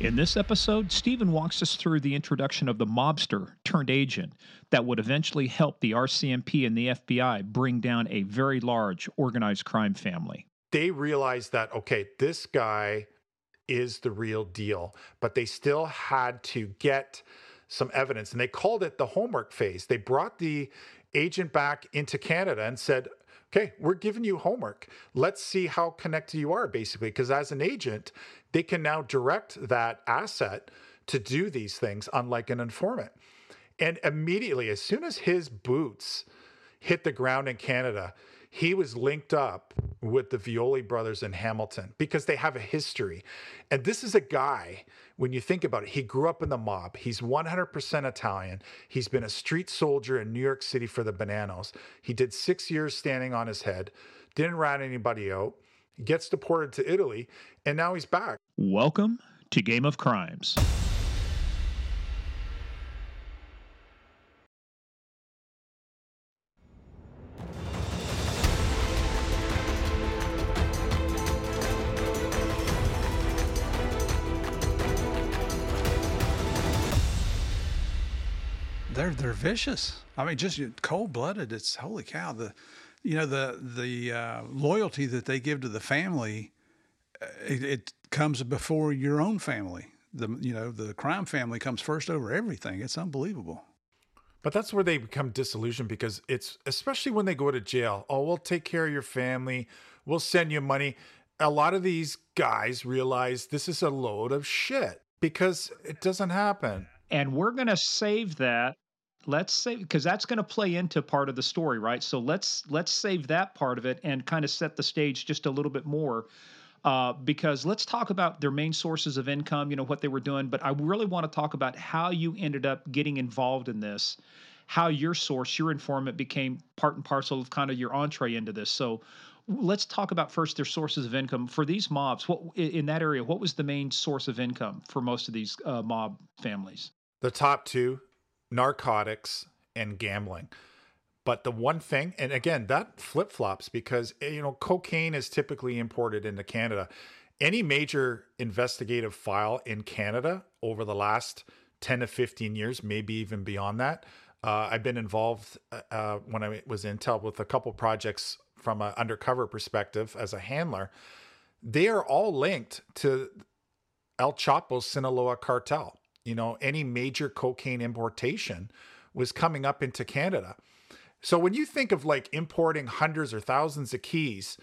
In this episode, Stephen walks us through the introduction of the mobster turned agent that would eventually help the RCMP and the FBI bring down a very large organized crime family. They realized that, okay, this guy is the real deal, but they still had to get some evidence. And they called it the homework phase. They brought the agent back into Canada and said, okay, we're giving you homework. Let's see how connected you are, basically. Because as an agent, they can now direct that asset to do these things, unlike an informant. And immediately, as soon as his boots hit the ground in Canada, he was linked up with the Violi brothers in Hamilton because they have a history. And this is a guy, when you think about it, he grew up in the mob. He's 100% Italian. He's been a street soldier in New York City for the Bonannos. He did six years standing on his head, didn't rat anybody out, gets deported to Italy, and now he's back. Welcome to Game of Crimes. they're they're vicious. I mean, just cold blooded. It's holy cow. The you know the the uh, loyalty that they give to the family, uh, it, it, comes before your own family. The you know the crime family comes first over everything. It's unbelievable. But that's where they become disillusioned because it's especially when they go to jail. Oh, we'll take care of your family. We'll send you money. A lot of these guys realize this is a load of shit because it doesn't happen. And we're going to save that let's say because that's going to play into part of the story right? So let's let's save that part of it and kind of set the stage just a little bit more uh, because let's talk about their main sources of income you know what they were doing but i really want to talk about how you ended up getting involved in this how your source your informant became part and parcel of kind of your entree into this. So let's talk about first their sources of income. For these mobs what in that area what was the main source of income for most of these uh, mob families? The top two narcotics and gambling. But the one thing, and again, that flip flops because, eh, you know, cocaine is typically imported into Canada. Any major investigative file in Canada over the last 10 to 15 years, maybe even beyond that. Uh, I've been involved uh, uh when I was in Intel with a couple projects from an undercover perspective as a handler. They are all linked to El Chapo Sinaloa cartel you know, any major cocaine importation was coming up into Canada. So when you think of like importing hundreds or thousands of keys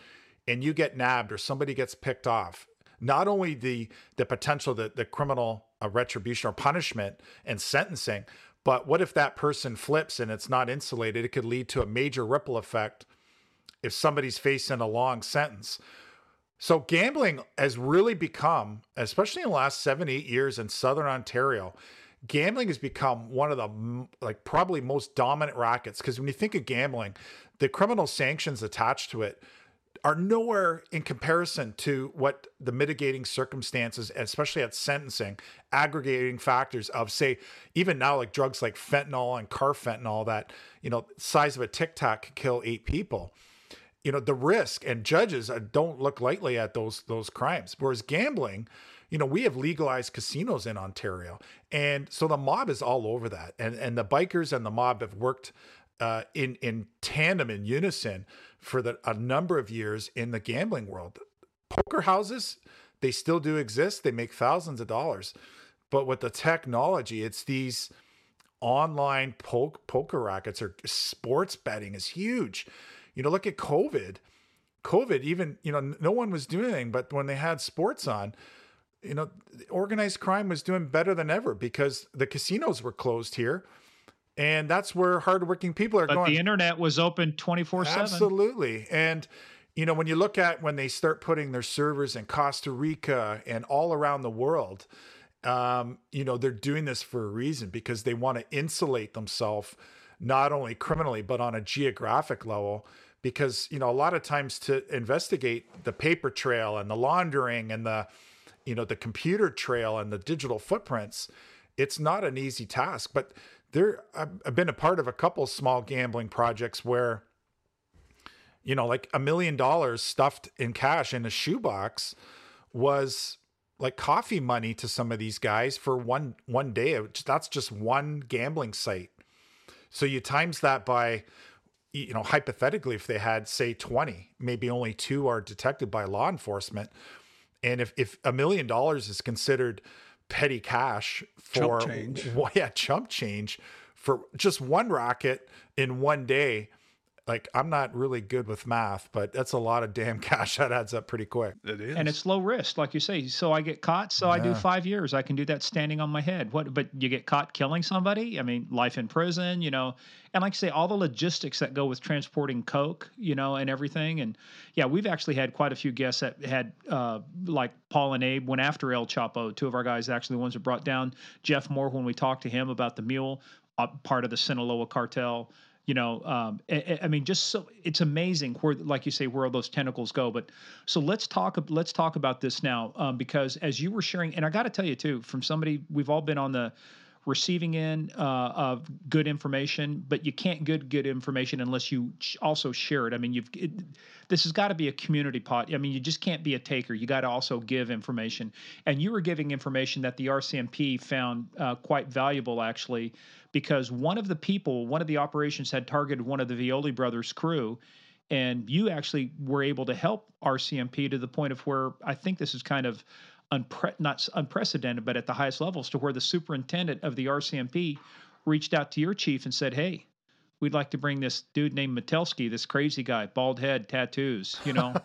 and you get nabbed or somebody gets picked off, not only the the potential that the criminal uh, retribution or punishment and sentencing, but what if that person flips and it's not insulated? It could lead to a major ripple effect if somebody's facing a long sentence. So gambling has really become, especially in the last seven, eight years in Southern Ontario, gambling has become one of the like probably most dominant rackets. Because when you think of gambling, the criminal sanctions attached to it are nowhere in comparison to what the mitigating circumstances, especially at sentencing, aggregating factors of, say, even now, like drugs like fentanyl and carfentanil, that, you know, size of a tic tac kill eight people you know the risk and judges uh, don't look lightly at those those crimes. Whereas gambling you know we have legalized casinos in ontario and so the mob is all over that. And and the bikers and the mob have worked uh, in in tandem in unison for the, a number of years in the gambling world. Poker houses they still do exist. They make thousands of dollars. But with the technology it's these online po- poker rackets or sports betting is huge you know, look at COVID. COVID, even, you know, no one was doing anything, but when they had sports on, you know, organized crime was doing better than ever because the casinos were closed here. And that's where hardworking people are but going. The internet was open 24 7. Absolutely. And, you know, when you look at when they start putting their servers in Costa Rica and all around the world, um, you know, they're doing this for a reason because they want to insulate themselves not only criminally, but on a geographic level because you know a lot of times to investigate the paper trail and the laundering and the you know the computer trail and the digital footprints it's not an easy task but there i've been a part of a couple small gambling projects where you know like a million dollars stuffed in cash in a shoebox was like coffee money to some of these guys for one one day. That's just one gambling site. So you times that by you know hypothetically if they had say 20 maybe only two are detected by law enforcement and if if a million dollars is considered petty cash for chump change. Well, yeah chump change for just one racket in one day like I'm not really good with math, but that's a lot of damn cash that adds up pretty quick. It is. And it's low risk, like you say. So I get caught, so I do five years. I can do that standing on my head. What? But you get caught killing somebody. I mean, life in prison. You know, and like I say, all the logistics that go with transporting coke. You know, and everything. And yeah, we've actually had quite a few guests that had uh, like Paul and Abe went after El Chapo. Two of our guys actually the ones that brought down Jeff Moore when we talked to him about the mule, uh, part of the Sinaloa cartel you know um, I, I mean just so it's amazing where like you say where all those tentacles go but so let's talk let's talk about this now um, because as you were sharing and i got to tell you too from somebody we've all been on the receiving end uh, of good information but you can't get good information unless you also share it. I mean you've it, this has got to be a community pot. I mean you just can't be a taker. You got to also give information. And you were giving information that the rcmp found uh, quite valuable actually because one of the people, one of the operations had targeted one of the Violi brothers' crew, and you actually were able to help RCMP to the point of where I think this is kind of unpre- not unprecedented, but at the highest levels, to where the superintendent of the RCMP reached out to your chief and said, "Hey." We'd like to bring this dude named Metelsky, this crazy guy, bald head, tattoos, you know,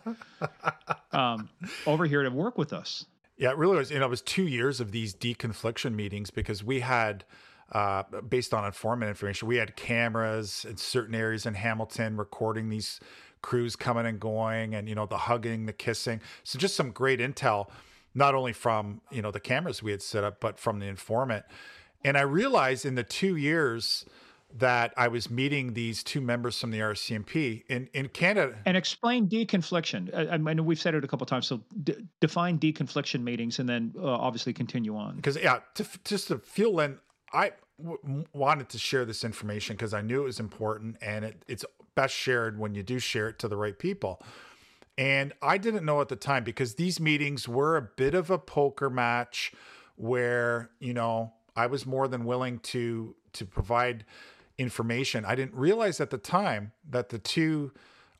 um, over here to work with us. Yeah, it really was. You know, it was two years of these deconfliction meetings because we had, uh, based on informant information, we had cameras in certain areas in Hamilton recording these crews coming and going, and you know the hugging, the kissing. So just some great intel, not only from you know the cameras we had set up, but from the informant. And I realized in the two years that I was meeting these two members from the RCMP in in Canada. And explain deconfliction. I, I know we've said it a couple times. So d- define deconfliction meetings, and then uh, obviously continue on. because yeah, to, just to feel in, I w- wanted to share this information because I knew it was important, and it, it's best shared when you do share it to the right people. And I didn't know at the time because these meetings were a bit of a poker match, where you know I was more than willing to to provide information. I didn't realize at the time that the two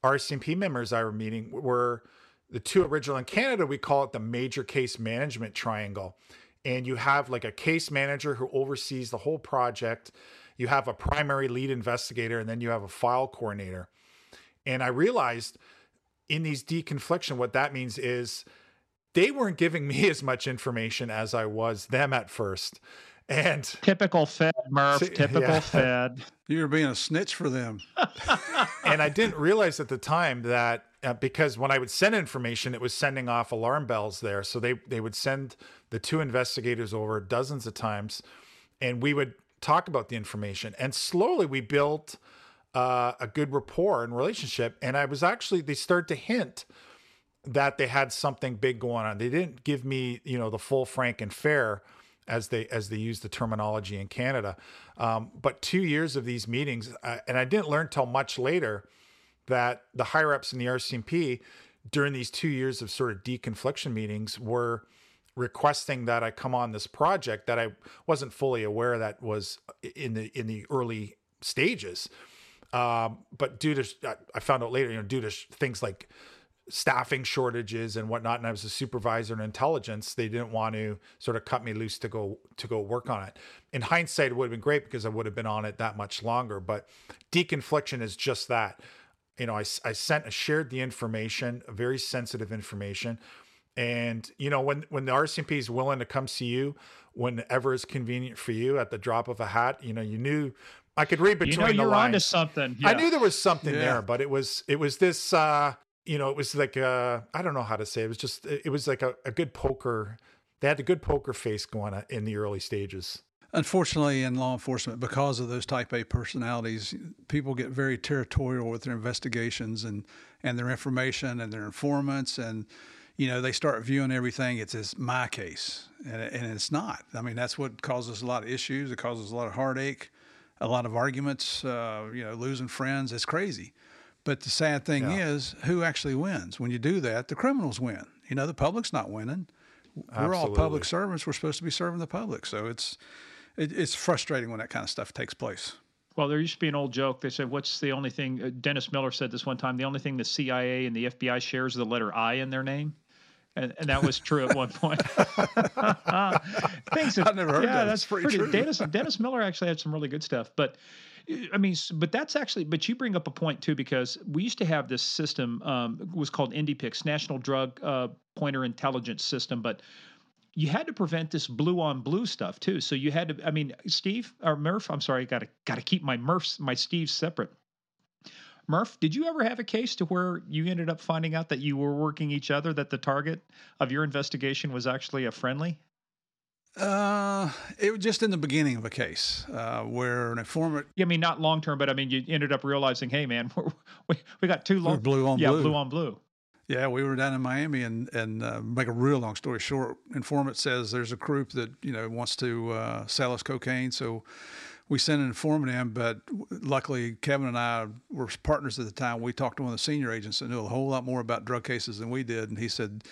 RCMP members I were meeting were the two original in Canada. We call it the major case management triangle. And you have like a case manager who oversees the whole project. You have a primary lead investigator, and then you have a file coordinator. And I realized in these deconfliction, what that means is they weren't giving me as much information as I was them at first. And Typical Fed, Murph. See, typical yeah. Fed. You were being a snitch for them. and I didn't realize at the time that uh, because when I would send information, it was sending off alarm bells there. So they they would send the two investigators over dozens of times, and we would talk about the information. And slowly we built uh, a good rapport and relationship. And I was actually they started to hint that they had something big going on. They didn't give me you know the full frank and fair as they as they use the terminology in Canada. Um, but two years of these meetings, uh, and I didn't learn till much later that the higher ups in the RCMP during these two years of sort of deconfliction meetings were requesting that I come on this project that I wasn't fully aware that was in the in the early stages. Um, but due to I found out later, you know, due to things like staffing shortages and whatnot, and I was a supervisor in intelligence, they didn't want to sort of cut me loose to go to go work on it. In hindsight, it would have been great because I would have been on it that much longer. But deconfliction is just that. You know, I, I sent, I shared the information, very sensitive information. And you know, when when the RCMP is willing to come see you whenever is convenient for you at the drop of a hat, you know, you knew I could read between You know the you're lines. onto something. I knew there was something Yeah. there, but it was it was this uh you know, it was like uh I don't know how to say it. It was just it was like a, a good poker they had a good poker face going in the early stages. Unfortunately, in law enforcement, because of those type A personalities, people get very territorial with their investigations and, and their information and their informants. And, you know, they start viewing everything, it's as my case. And, and it's not. I mean, that's what causes a lot of issues. It causes a lot of heartache, a lot of arguments, uh, you know, losing friends. It's crazy. But the sad thing Yeah. is, who actually wins? When you do that, the criminals win. You know, the public's not winning. we're all public servants. We're supposed to be serving the public. So it's it, it's frustrating when that kind of stuff takes place. Well, there used to be an old joke. They said, "What's the only thing?" Uh, Dennis Miller said this one time. The only thing the CIA and the FBI shares is the letter I in their name, and, and that was true at one point. Things I've never heard yeah, that. that's pretty. pretty true. Dennis Dennis Miller actually had some really good stuff, but. I mean, but that's actually, but you bring up a point too, because we used to have this system, um, was called NDPIX, National Drug uh, Pointer Intelligence System, but you had to prevent this blue on blue stuff too. So you had to, I mean, Steve or Murph, I'm sorry, got to got to keep my Murphs, my Steves separate. Murph, did you ever have a case to where you ended up finding out that you were working each other, that the target of your investigation was actually a friendly? Uh, it was just in the beginning of a case uh, where an informant. Yeah, I mean, not long term, but I mean, you ended up realizing, hey, man, we we got two long blue on yeah, blue. blue on blue. Yeah, we were down in Miami, and and uh, make a real long story short, informant says there's a group that you know wants to uh, sell us cocaine, so we sent an informant in. But luckily, Kevin and I were partners at the time. We talked to one of the senior agents that knew a whole lot more about drug cases than we did, and he said,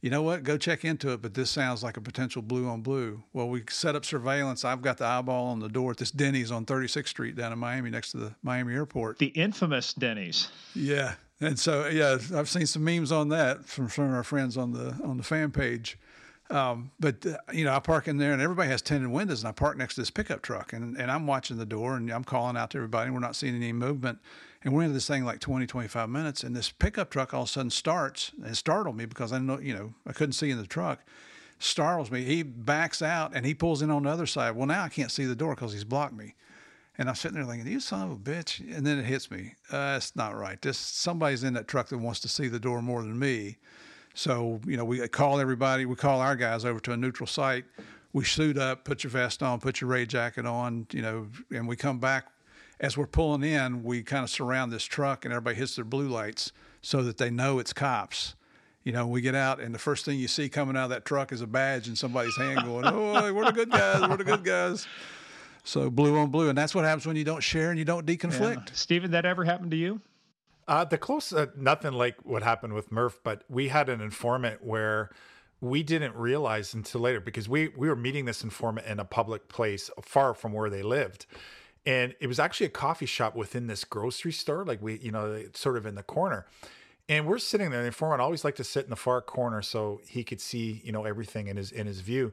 "You know what? Go check into it." But this sounds like a potential blue on blue. Well, we set up surveillance. I've got the eyeball on the door at this Denny's on 36th Street down in Miami, next to the Miami airport. The infamous Denny's. Yeah, and so yeah, I've seen some memes on that from some of our friends on the on the fan page. Um, but uh, you know, I park in there, and everybody has tinted windows, and I park next to this pickup truck, and and I'm watching the door, and I'm calling out to everybody. And we're not seeing any movement, and we're into this thing like 20, 25 minutes, and this pickup truck all of a sudden starts. And startled me because I know you know I couldn't see in the truck. Startles me. He backs out and he pulls in on the other side. Well, now I can't see the door because he's blocked me. And I'm sitting there thinking, "You son of a bitch!" And then it hits me. Uh, it's not right. This somebody's in that truck that wants to see the door more than me. So you know, we uh, call everybody. We call our guys over to a neutral site. We suit up, put your vest on, put your raid jacket on. You know, and we come back. As we're pulling in, we kind of surround this truck, and everybody hits their blue lights so that they know it's cops. You know, we get out, and the first thing you see coming out of that truck is a badge in somebody's hand, going, "Oh, we're the good guys. We're the good guys." So blue on blue, and that's what happens when you don't share and you don't deconflict. Yeah. Steven, that ever happened to you? Uh, the close, uh, nothing like what happened with Murph, but we had an informant where we didn't realize until later because we we were meeting this informant in a public place far from where they lived, and it was actually a coffee shop within this grocery store, like we, you know, sort of in the corner. And we're sitting there. The informant always liked to sit in the far corner so he could see, you know, everything in his in his view.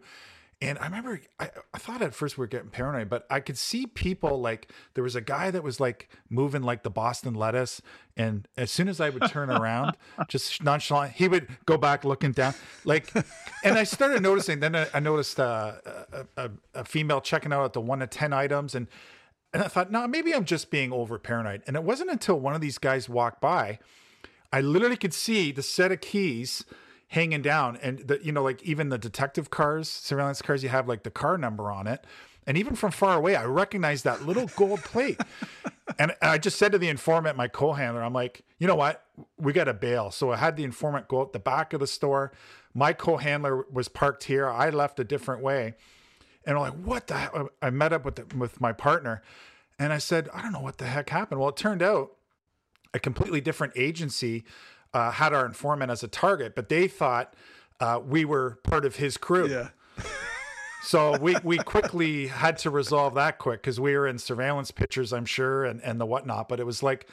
And I remember I, I thought at first we were getting paranoid, but I could see people like there was a guy that was like moving like the Boston lettuce. And as soon as I would turn around, just nonchalant, he would go back looking down. Like, and I started noticing, then I, I noticed uh, a, a, a female checking out at the one to 10 items. And, and I thought, no, maybe I'm just being over paranoid. And it wasn't until one of these guys walked by, I literally could see the set of keys hanging down. And the you know like even the detective cars surveillance cars you have like the car number on it. And even from far away i recognized that little gold plate. And i just said to the informant my co-handler i'm like you know what? We got to bail. So i had the informant go out the back of the store. My co-handler was parked here. I left a different way. And i'm like what the heck? i met up with the, with my partner. And i said i don't know what the heck happened. Well it turned out a completely different agency uh, had our informant as a target, but they thought uh, we were part of his crew. Yeah. so we, we quickly had to resolve that quick because we were in surveillance pictures, I'm sure, and, and the whatnot. But it was like,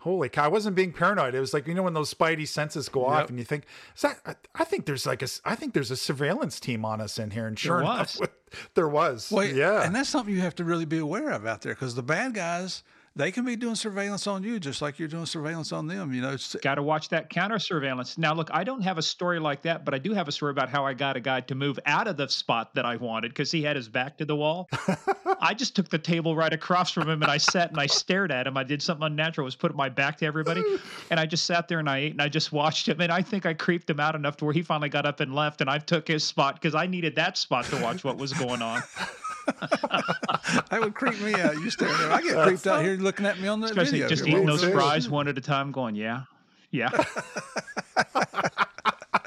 holy cow, I wasn't being paranoid. It was like, you know, when those spidey senses go off Yep. and you think, is that, I, I think there's like a, I think there's a surveillance team on us in here. And sure enough, there was. Well, yeah. and that's something you have to really be aware of out there because the bad guys they can be doing surveillance on you just like you're doing surveillance on them. You know, Got to watch that counter surveillance. Now, look, I don't have a story like that, but I do have a story about how I got a guy to move out of the spot that I wanted because he had his back to the wall. I just took the table right across from him and I sat and I stared at him. I did something unnatural, was put my back to everybody, and I just sat there and I ate and I just watched him. And I think I creeped him out enough to where he finally got up and left, and I took his spot because I needed that spot to watch what was going on. that would creep me out. You staring there. I get creeped out here looking at me on the Especially video. just eating those fries one at a time, going, yeah, yeah.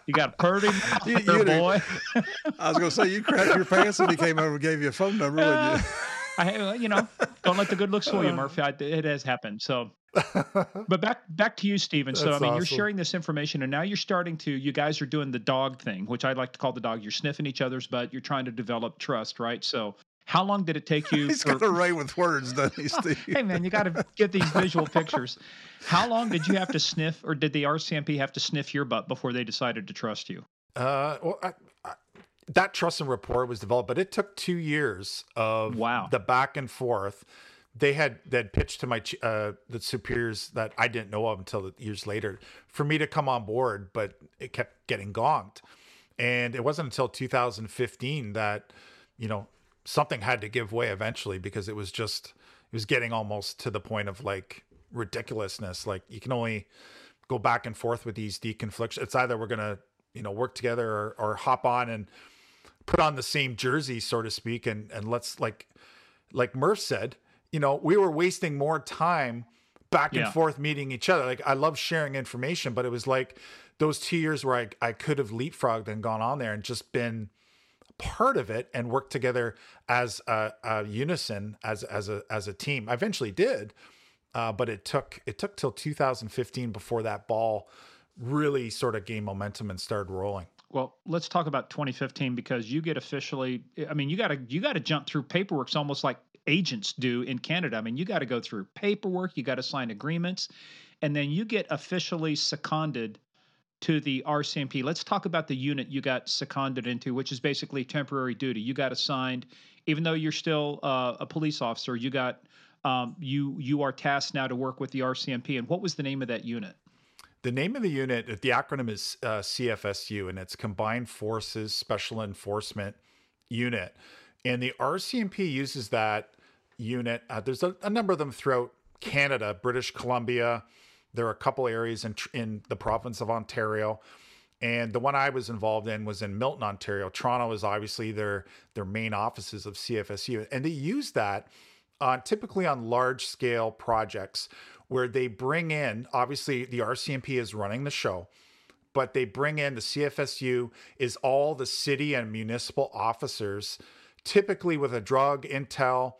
you got a purdy You- you'd- boy. I was going to say you crapped your pants and he came over and gave you a phone number, wouldn't you? I, uh, you know, don't let the good looks fool you, uh. Murphy. I, it has happened. So, but back back to you, Stephen. So, I mean, you're sharing this information, and now you're starting to. You guys are doing the dog thing, which I like to call the dog. You're sniffing each other's butt. You're trying to develop trust, right? So, how long did it take you? He's or- got a ray with words, doesn't he, Steve? hey man, you got to get these visual pictures. How long did you have to sniff, or did the RCMP have to sniff your butt before they decided to trust you? Uh, well, I, I, that trust and rapport was developed, but it took two years of Wow. the back and forth. They had that pitched to my uh, the superiors that I didn't know of until years later for me to come on board, but it kept getting gonged, and it wasn't until 2015 that you know something had to give way eventually because it was just it was getting almost to the point of like ridiculousness. Like you can only go back and forth with these deconflicts. It's either we're gonna you know work together or, or hop on and put on the same jersey, so to speak, and and let's like like Murph said, you know, we were wasting more time back and Yeah. forth meeting each other. Like I love sharing information, but it was like those two years where I, I could have leapfrogged and gone on there and just been part of it and work together as a, a unison as as a as a team. I eventually did, uh, but it took it took till 2015 before that ball really sort of gained momentum and started rolling. Well, let's talk about 2015 because you get officially. I mean, you got to you got to jump through paperwork. It's almost like agents do in Canada. I mean, you got to go through paperwork. You got to sign agreements, and then you get officially seconded to the RCMP. Let's talk about the unit you got seconded into, which is basically temporary duty. You got assigned, even though you're still uh, a police officer. You got um, you you are tasked now to work with the RCMP. And what was the name of that unit? The name of the unit, the acronym is uh, CFSU, and it's Combined Forces Special Enforcement Unit. And the RCMP uses that unit. Uh, there's a, a number of them throughout Canada, British Columbia. There are a couple areas in in the province of Ontario, and the one I was involved in was in Milton, Ontario. Toronto is obviously their their main offices of CFSU, and they use that uh, typically on large scale projects where they bring in. Obviously, the RCMP is running the show, but they bring in the CFSU is all the city and municipal officers, typically with a drug intel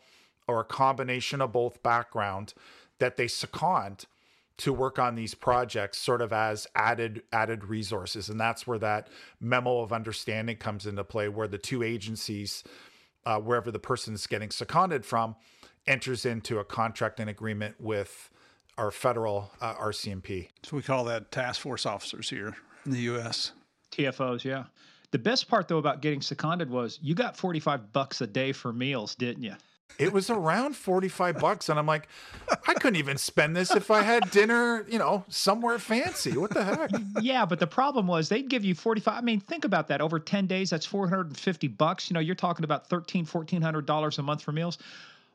or a combination of both background, that they second to work on these projects sort of as added added resources and that's where that memo of understanding comes into play where the two agencies uh, wherever the person is getting seconded from enters into a contract and agreement with our federal uh, rcmp So we call that task force officers here in the U.S. TFOs, yeah. The best part though about getting seconded was you got 45 bucks a day for meals, didn't you? It was around 45 bucks and i'm like i couldn't even spend this if i had dinner you know somewhere fancy what the heck yeah, but the problem was they'd give you 45 I mean, think about that. Over 10 days that's 450 bucks. You know, you're talking about 13 1400 dollars a month for meals.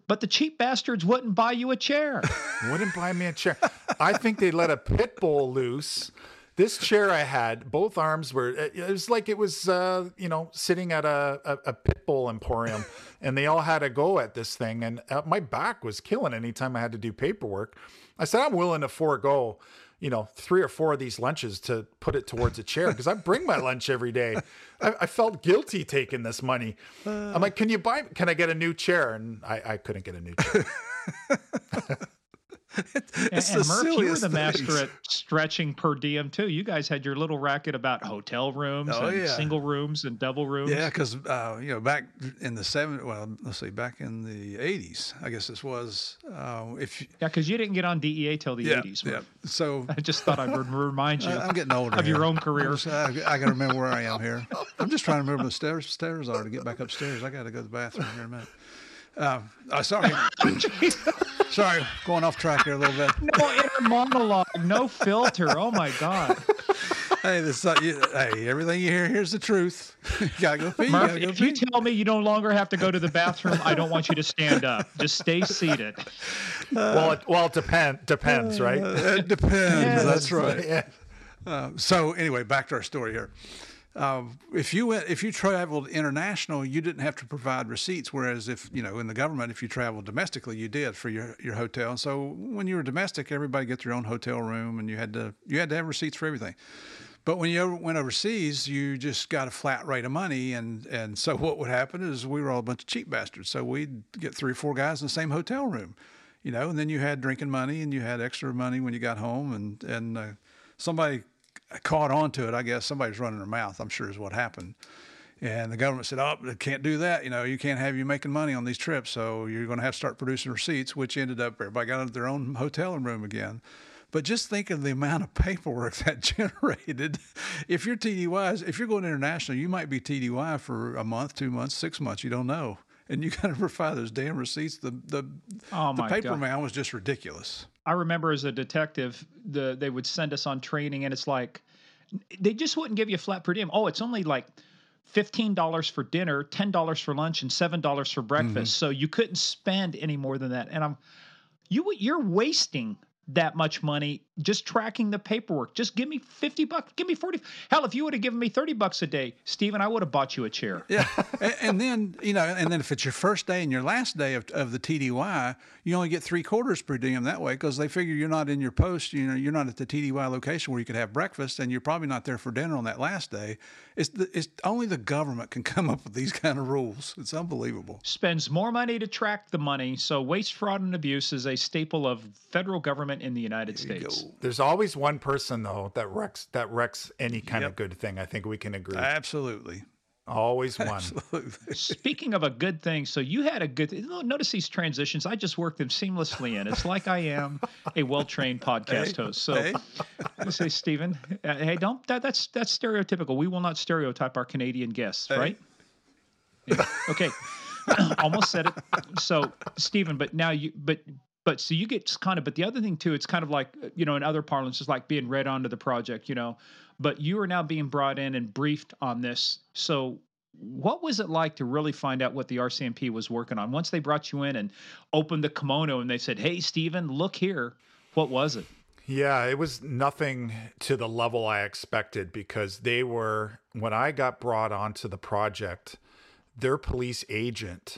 But the cheap bastards wouldn't buy you a chair. wouldn't buy me a chair. I think they let a pit bull loose. This chair I had, both arms were. It was like it was, uh, you know, sitting at a, a, a pit bull emporium, and they all had a go at this thing, and uh, my back was killing anytime I had to do paperwork. I said I'm willing to forego, you know, three or four of these lunches to put it towards a chair because I bring my lunch every day. I, I felt guilty taking this money. I'm like, can you buy? Can I get a new chair? And I, I couldn't get a new chair. And, It's and the Murph, you were the master things. at stretching per diem too. You guys had your little racket about hotel rooms Oh, and yeah. single rooms and double rooms. Yeah, because uh, you know back in the seven, well, let's see, back in the eighties, I guess this was. Uh, if you, Yeah, because you didn't get on DEA till the 80s. yeah. Murph. So I just thought I would remind you. I'm getting older of your own career. Just- I, I got to remember where I am here. I'm just trying to remember where the stairs stairs are to get back upstairs. I got to go to the bathroom here in a minute. Um, uh, sorry, sorry, going off track here a little bit. no inner monologue, no filter. Oh my God. Hey, this, uh, you, hey, everything you hear here's the truth. you gotta go pee. You Murph, gotta go if you tell me you no longer have to go to the bathroom, I don't want you to stand up. Just stay seated. well, it, well, it depend, depends, right? it depends. that's right. Yeah. Uh, so anyway, back to our story here. Um, if you went, if you traveled international, you didn't have to provide receipts. Whereas if you know in the government, if you traveled domestically, you did for your, your hotel. And so when you were domestic, everybody get their own hotel room, and you had to you had to have receipts for everything. But when you went overseas, you just got a flat rate of money, and and so what would happen is we were all a bunch of cheap bastards. So we'd get three or four guys in the same hotel room, you know, and then you had drinking money and you had extra money when you got home, and and uh, somebody caught on to it. I guess somebody's running their mouth. I'm sure is what happened. And the government said, "Oh, they can't do that. You know, you can't have you making money on these trips. So you're going to have to start producing receipts." Which ended up everybody got into their own hotel room again. But just think of the amount of paperwork that generated. If you're TDY, if you're going international, you might be TDY for a month, two months, six months. You don't know, and you got to provide those damn receipts. The the Oh the paper God. man was just ridiculous. I remember as a detective, the they would send us on training, and it's like they just wouldn't give you a flat per diem. Oh, it's only like fifteen dollars for dinner, ten dollars for lunch, and seven dollars for breakfast. Mm-hmm. So you couldn't spend any more than that. And I'm you you're wasting that much money just tracking the paperwork. Just give me fifty bucks, give me forty. Hell, if you would have given me thirty bucks a day, Stephen, I would have bought you a chair. Yeah, and, and then you know, and then if it's your first day and your last day of, of the TDY, you only get three quarters per diem that way because they figure you're not in your post. You know, you're not at the TDY location where you could have breakfast, and you're probably not there for dinner on that last day. It's the, it's only the government can come up with these kind of rules. It's unbelievable. spends more money to track the money. So waste, fraud, and abuse is a staple of federal government in the United States. There's always one person though that wrecks that wrecks any kind of good thing. I think we can agree. Absolutely, always one. absolutely. Speaking of a good thing, so you had a good. Notice these transitions. I just work them seamlessly in. It's like I am a well-trained podcast host. So, Hey. let's say, Stephen, uh, hey, don't that, that's that's stereotypical. We will not stereotype our Canadian guests, right? Yeah. Okay, almost said it. So, Stephen, but now you, but but so you get just kind of. But the other thing too, it's kind of like uh, you know, in other parlance, it's like being read onto the project, you know. But you are now being brought in and briefed on this. So, what was it like to really find out what the RCMP was working on? Once they brought you in and opened the kimono and they said, "Hey, Stephen, look here," what was it? Yeah, it was nothing to the level I expected because they were, when I got brought onto the project, their police agent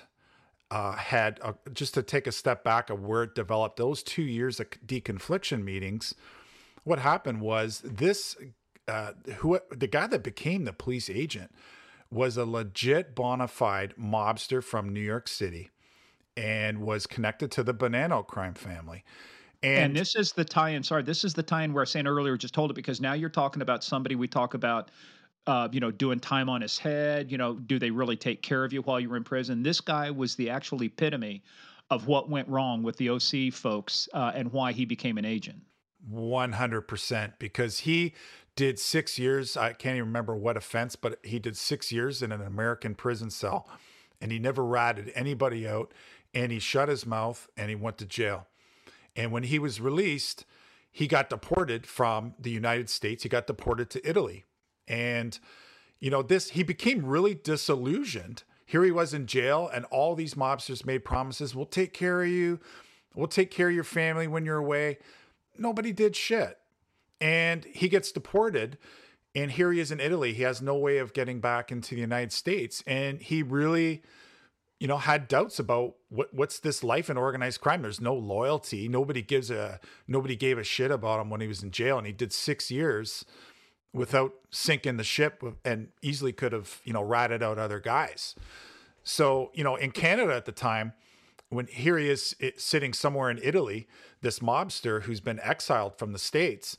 uh, had, a, just to take a step back of where it developed, those two years of deconfliction meetings, what happened was this, uh, who the guy that became the police agent was a legit bona fide mobster from New York City and was connected to the Bonanno crime family. And, this is the tie-in. Sorry, this is the tie-in where I was saying earlier, just told it because now you're talking about somebody we talk about, uh, you know, doing time on his head. You know, do they really take care of you while you're in prison? This guy was the actual epitome of what went wrong with the OC folks uh, and why he became an agent. 100% because he did six years. I can't even remember what offense, but he did six years in an American prison cell and he never ratted anybody out and he shut his mouth and he went to jail. And when he was released, he got deported from the United States. He got deported to Italy. And, you know, this, he became really disillusioned. Here he was in jail, and all these mobsters made promises we'll take care of you, we'll take care of your family when you're away. Nobody did shit. And he gets deported. And here he is in Italy. He has no way of getting back into the United States. And he really, you know, had doubts about what what's this life in organized crime. There's no loyalty. Nobody gives a nobody gave a shit about him when he was in jail, and he did six years without sinking the ship, and easily could have you know ratted out other guys. So you know, in Canada at the time, when here he is it, sitting somewhere in Italy, this mobster who's been exiled from the states,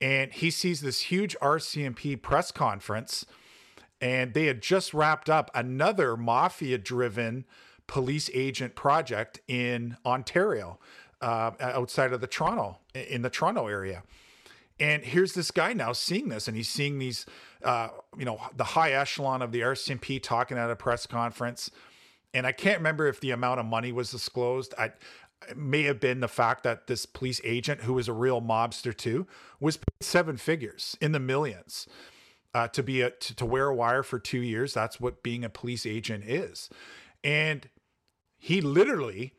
and he sees this huge RCMP press conference and they had just wrapped up another mafia driven police agent project in Ontario, uh, outside of the Toronto, in the Toronto area. And here's this guy now seeing this, and he's seeing these, uh, you know, the high echelon of the RCMP talking at a press conference. And I can't remember if the amount of money was disclosed. I, it may have been the fact that this police agent, who was a real mobster too, was paid seven figures in the millions uh, to be a to, to wear a wire for two years. That's what being a police agent is, and he literally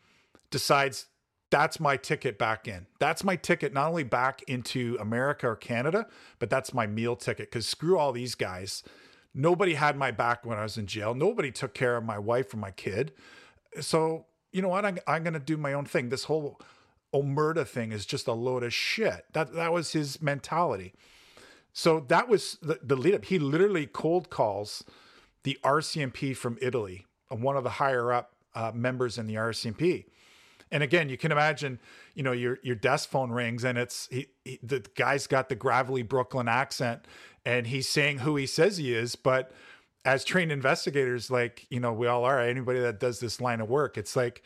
decides that's my ticket back in. That's my ticket not only back into America or Canada, but that's my meal ticket. Because screw all these guys. Nobody had my back when I was in jail. Nobody took care of my wife or my kid. So you know what? I'm, I'm going to do my own thing. This whole Omerta thing is just a load of shit. That that was his mentality. So that was the, the lead up. He literally cold calls the RCMP from Italy, one of the higher up uh, members in the RCMP. And again, you can imagine, you know, your your desk phone rings and it's he, he, the guy's got the gravelly Brooklyn accent and he's saying who he says he is, but as trained investigators, like you know, we all are. Anybody that does this line of work, it's like,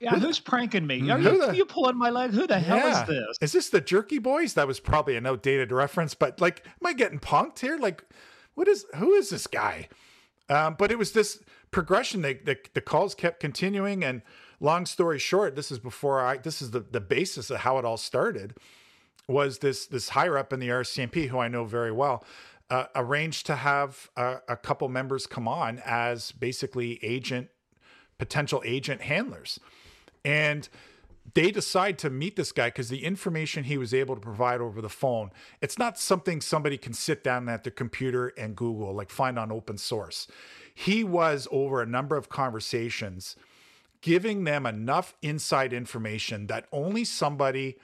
yeah, who's pranking me? Are you, the, you pulling my leg? Who the hell yeah. is this? Is this the Jerky Boys? That was probably an outdated reference, but like, am I getting punked here? Like, what is who is this guy? Um, but it was this progression. They, the the calls kept continuing, and long story short, this is before I. This is the the basis of how it all started. Was this this higher up in the RCMP, who I know very well, uh, arranged to have a, a couple members come on as basically agent, potential agent handlers, and they decide to meet this guy because the information he was able to provide over the phone it's not something somebody can sit down at their computer and google like find on open source he was over a number of conversations giving them enough inside information that only somebody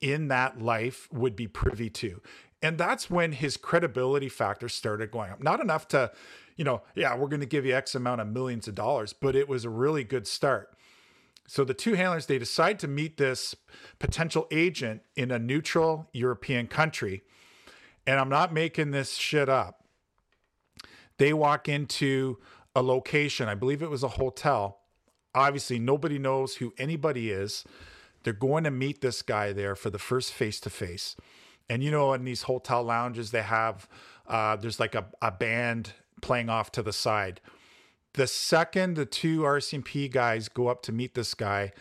in that life would be privy to and that's when his credibility factor started going up not enough to you know yeah we're going to give you x amount of millions of dollars but it was a really good start so the two handlers they decide to meet this potential agent in a neutral European country. And I'm not making this shit up. They walk into a location, I believe it was a hotel. Obviously, nobody knows who anybody is. They're going to meet this guy there for the first face to face. And you know, in these hotel lounges, they have uh, there's like a, a band playing off to the side the second the two RCMP guys go up to meet this guy,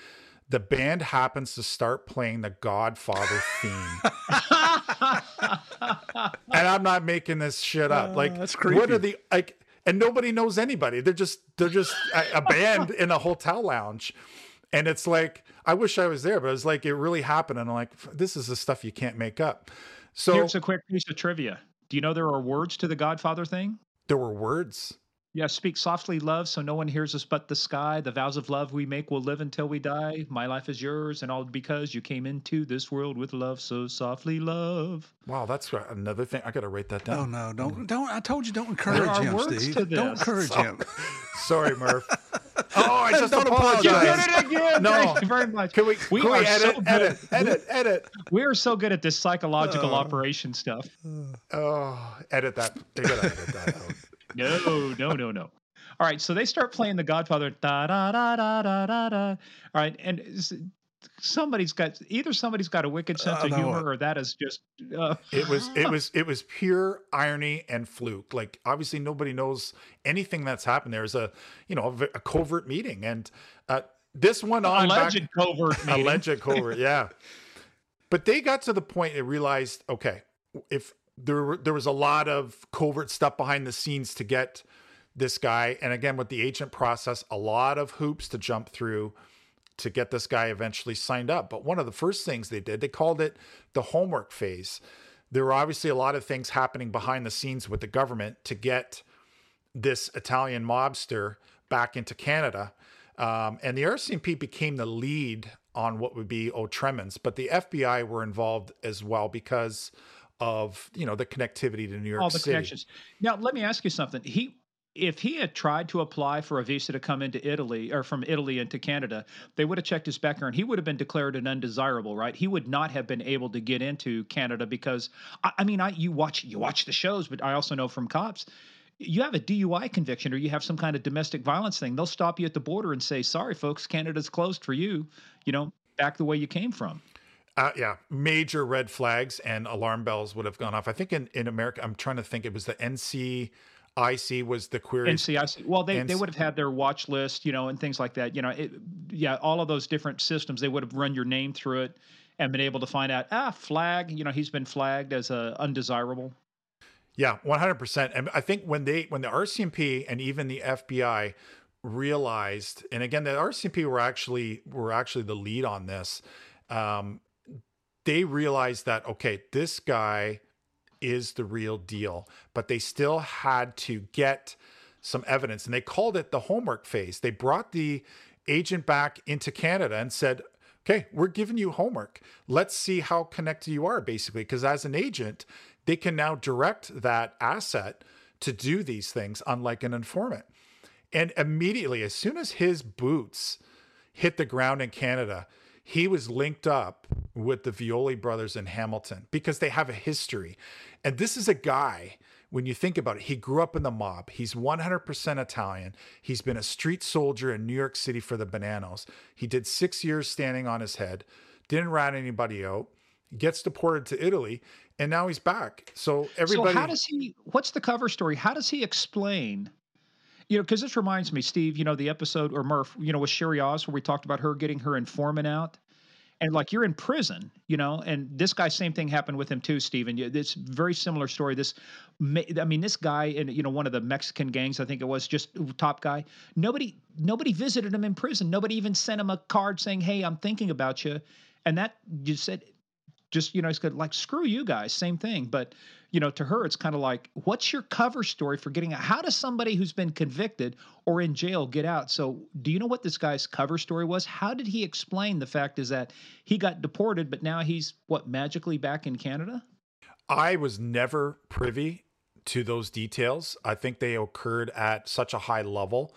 the band happens to start playing the Godfather theme. and I'm not making this shit up. Like, that's creepy. what are the like? And nobody knows anybody. They're just they're just a, a band in a hotel lounge, and it's like I wish I was there, but it's like it really happened. And I'm like, this is the stuff you can't make up. So here's a quick piece of trivia. Do you know there are words to the Godfather thing? There were words. Yeah, speak softly, love, so no one hears us but the sky. The vows of love we make will live until we die. My life is yours, and all because you came into this world with love, so softly, love. Wow, that's another thing. I got to write that down. Oh no, don't don't! I told you don't encourage him, Steve. Don't encourage so, him. Sorry, Murph. Oh, I just don't apologize. You did it again. No. Thank you very much. Can we, we can we are edit, so good. edit, edit, edit? We are so good at this psychological Uh. operation stuff. Oh, edit that. They gotta edit that out. No, no, no, no. All right, so they start playing the Godfather. Da da da da da da da. All right, and somebody's got either somebody's got a wicked sense Uh, of humor, or that is just. Uh, It was it was it was pure irony and fluke. Like obviously nobody knows anything that's happened. There's a you know a covert meeting, and uh, this went on back- alleged covert meeting. alleged covert, yeah. But they got to the point they realized, okay, if there were, there was a lot of covert stuff behind the scenes to get this guy, and again with the agent process, a lot of hoops to jump through to get this guy eventually signed up. But one of the first things they did, they called it the homework phase. There were obviously a lot of things happening behind the scenes with the government to get this Italian mobster back into Canada. Um, and the RCMP became the lead on what would be Otremens, but the FBI were involved as well because of you know the connectivity to New York all the City. connections. Now, let me ask you something. He, if he had tried to apply for a visa to come into Italy or from Italy into Canada, they would have checked his background. He would have been declared an undesirable, right? He would not have been able to get into Canada because, I, I mean, I you watch you watch the shows, but I also know from cops. You have a DUI conviction or you have some kind of domestic violence thing, they'll stop you at the border and say, "Sorry, folks, Canada's closed for you." You know, back the way you came from. Uh, yeah, major red flags and alarm bells would have gone off. I think in, in America, I'm trying to think, it was the NCIC was the query. NCIC. Well, they, they would have had their watch list, you know, and things like that. You know, it, yeah, all of those different systems. They would have run your name through it and been able to find out. Ah, flag. You know, he's been flagged as a undesirable. Yeah, 100%. And I think when they when the RCMP and even the FBI realized and again the RCMP were actually were actually the lead on this um they realized that okay, this guy is the real deal, but they still had to get some evidence and they called it the homework phase. They brought the agent back into Canada and said, "Okay, we're giving you homework. Let's see how connected you are basically because as an agent, they can now direct that asset to do these things, unlike an informant. And immediately, as soon as his boots hit the ground in Canada, he was linked up with the Violi brothers in Hamilton because they have a history. And this is a guy, when you think about it, he grew up in the mob. He's 100% Italian. He's been a street soldier in New York City for the Bonannos. He did six years standing on his head, didn't rat anybody out, gets deported to Italy, and now he's back. So everybody. So how does he? What's the cover story? How does he explain? You know, because this reminds me, Steve. You know, the episode or Murph. You know, with Sherry Oz, where we talked about her getting her informant out, and like you're in prison. You know, and this guy, same thing happened with him too, Stephen. This very similar story. This, I mean, this guy in you know one of the Mexican gangs, I think it was, just top guy. Nobody, nobody visited him in prison. Nobody even sent him a card saying, "Hey, I'm thinking about you." And that you said just you know it's good like screw you guys same thing but you know to her it's kind of like what's your cover story for getting out? How does somebody who's been convicted or in jail get out? So do you know what this guy's cover story was? How did he explain the fact is that he got deported but now he's what magically back in canada? I was never privy to those details. I think they occurred at such a high level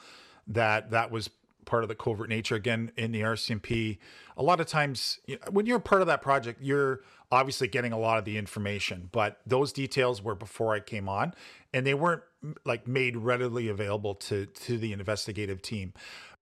that that was part of the covert nature. Again in the RCMP. A lot of times, when you're part of that project, you're obviously getting a lot of the information, but those details were before I came on, and they weren't like made readily available to to the investigative team.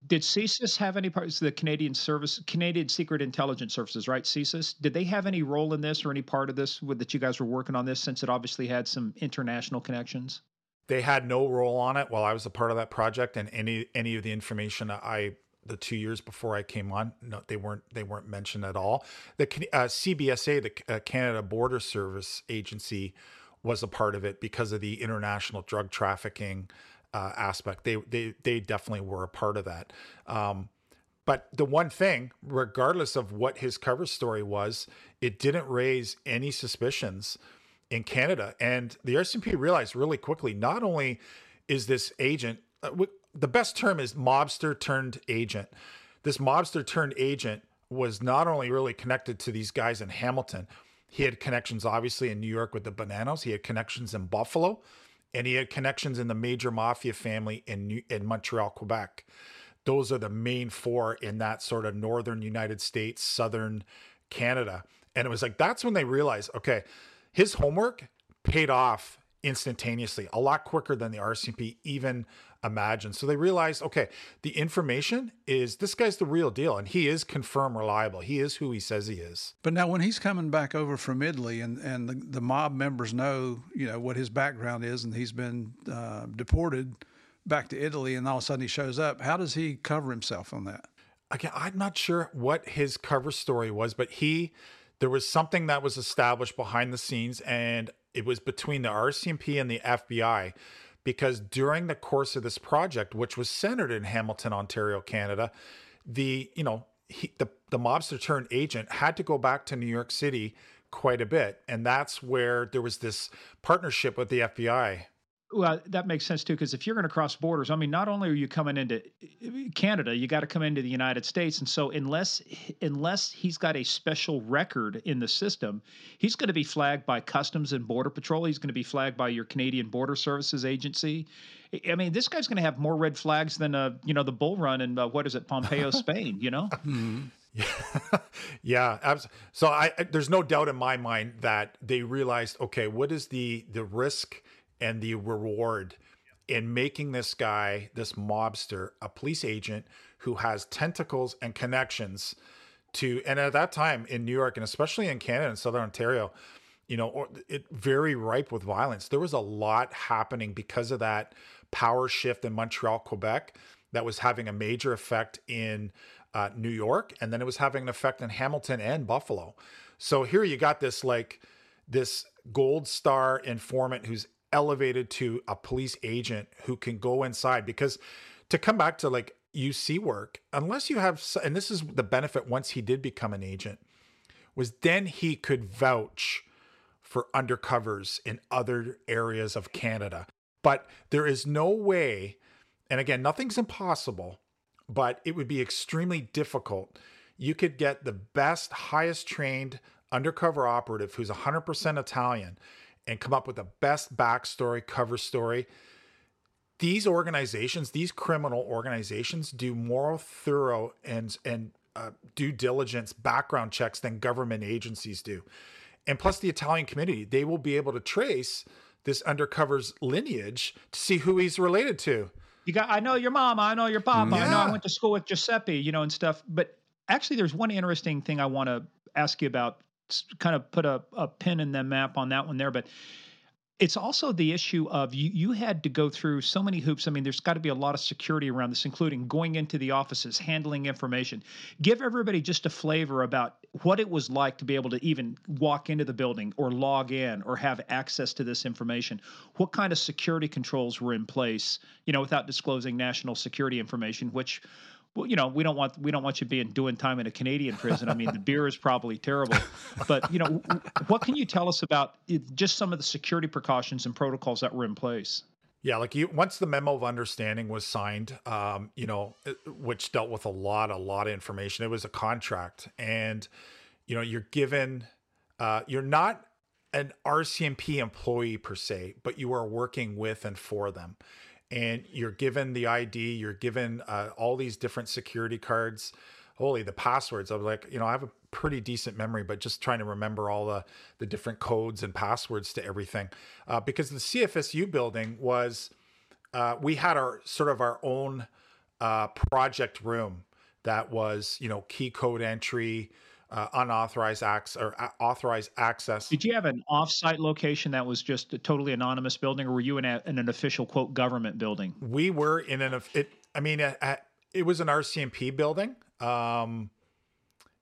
Did CSIS have any parts the Canadian Service, Canadian Secret Intelligence Services, right? CSIS, did they have any role in this or any part of this with, that you guys were working on this since it obviously had some international connections? they had no role on it while I was a part of that project, and any any of the information I the two years before I came on, no, they weren't they weren't mentioned at all. The uh, CBSA, the uh, Canada Border Service Agency, was a part of it because of the international drug trafficking uh, aspect. They they they definitely were a part of that. Um, but the one thing, regardless of what his cover story was, it didn't raise any suspicions in Canada. And the RCMP realized really quickly not only is this agent, uh, the best term is mobster turned agent. This mobster turned agent was not only really connected to these guys in Hamilton, he had connections obviously in New York with the Bonannos, he had connections in Buffalo, and he had connections in the major mafia family in New, in Montreal, Quebec. Those are the main four in that sort of northern United States, southern Canada. And it was like that's when they realized, okay, his homework paid off instantaneously, a lot quicker than the RCMP even imagined. So they realized, okay, the information is this guy's the real deal, and he is confirmed reliable. He is who he says he is. But now, when he's coming back over from Italy, and and the, the mob members know, you know, what his background is, and he's been uh, deported back to Italy, and all of a sudden he shows up. How does he cover himself on that? Again, I'm not sure what his cover story was, but he there was something that was established behind the scenes, and it was between the RCMP and the FBI. Because during the course of this project, which was centered in Hamilton, Ontario, Canada, the you know he, the the mobster turned agent had to go back to New York City quite a bit, and that's where there was this partnership with the FBI well, that makes sense too, because if you're going to cross borders, I mean, not only are you coming into Canada, you got to come into the United States, and so unless unless he's got a special record in the system, he's going to be flagged by Customs and Border Patrol. He's going to be flagged by your Canadian Border Services Agency. I mean, this guy's going to have more red flags than uh, you know the bull run in uh, what is it, Pompeo, Spain? You know. Mm-hmm. Yeah, yeah. So I, there's no doubt in my mind that they realized, okay, what is the the risk and the reward in making this guy, this mobster, a police agent who has tentacles and connections to, and at that time in New York and especially in Canada and Southern Ontario, you know, it very ripe with violence. There was a lot happening because of that power shift in Montreal, Quebec, that was having a major effect in uh, New York, and then it was having an effect in Hamilton and Buffalo. So here you got this like this gold star informant who's elevated to a police agent who can go inside because to come back to like UC work, unless you have, and this is the benefit once he did become an agent, was then he could vouch for undercovers in other areas of Canada. But there is no way, and again, nothing's impossible, but it would be extremely difficult. You could get the best, highest trained undercover operative who's 100% Italian and come up with the best backstory, cover story. These organizations, these criminal organizations, do more thorough and and uh, due diligence background checks than government agencies do. And plus, the Italian community, they will be able to trace this undercover's lineage to see who he's related to. You got, I know your mama, I know your papa, yeah. I know I went to school with Giuseppe, you know, and stuff. But actually, there's one interesting thing I want to ask you about. Kind of put a, a pin in the map on that one there, but it's also the issue of you you had to go through so many hoops. I mean, there's got to be a lot of security around this, including going into the offices, handling information. Give everybody just a flavor about what it was like to be able to even walk into the building or log in or have access to this information. What kind of security controls were in place, you know, without disclosing national security information, which well, you know, we don't want we don't want you being doing time in a Canadian prison. I mean, the beer is probably terrible, but you know, what can you tell us about just some of the security precautions and protocols that were in place? Yeah, like you once the memo of understanding was signed, um, you know, which dealt with a lot, a lot of information. It was a contract, and you know, you're given, uh, you're not an RCMP employee per se, but you are working with and for them and you're given the ID, you're given uh, all these different security cards. Holy, the passwords. I was like, you know, I have a pretty decent memory, but just trying to remember all the, the different codes and passwords to everything. Uh, because the CFSU building was, uh, we had our sort of our own uh, project room that was, you know, key code entry, uh, unauthorized acts or authorized access. Did you have an off-site location that was just a totally anonymous building, or were you in, a, in an official quote government building? We were in an it. I mean, it was an RCMP building. Um,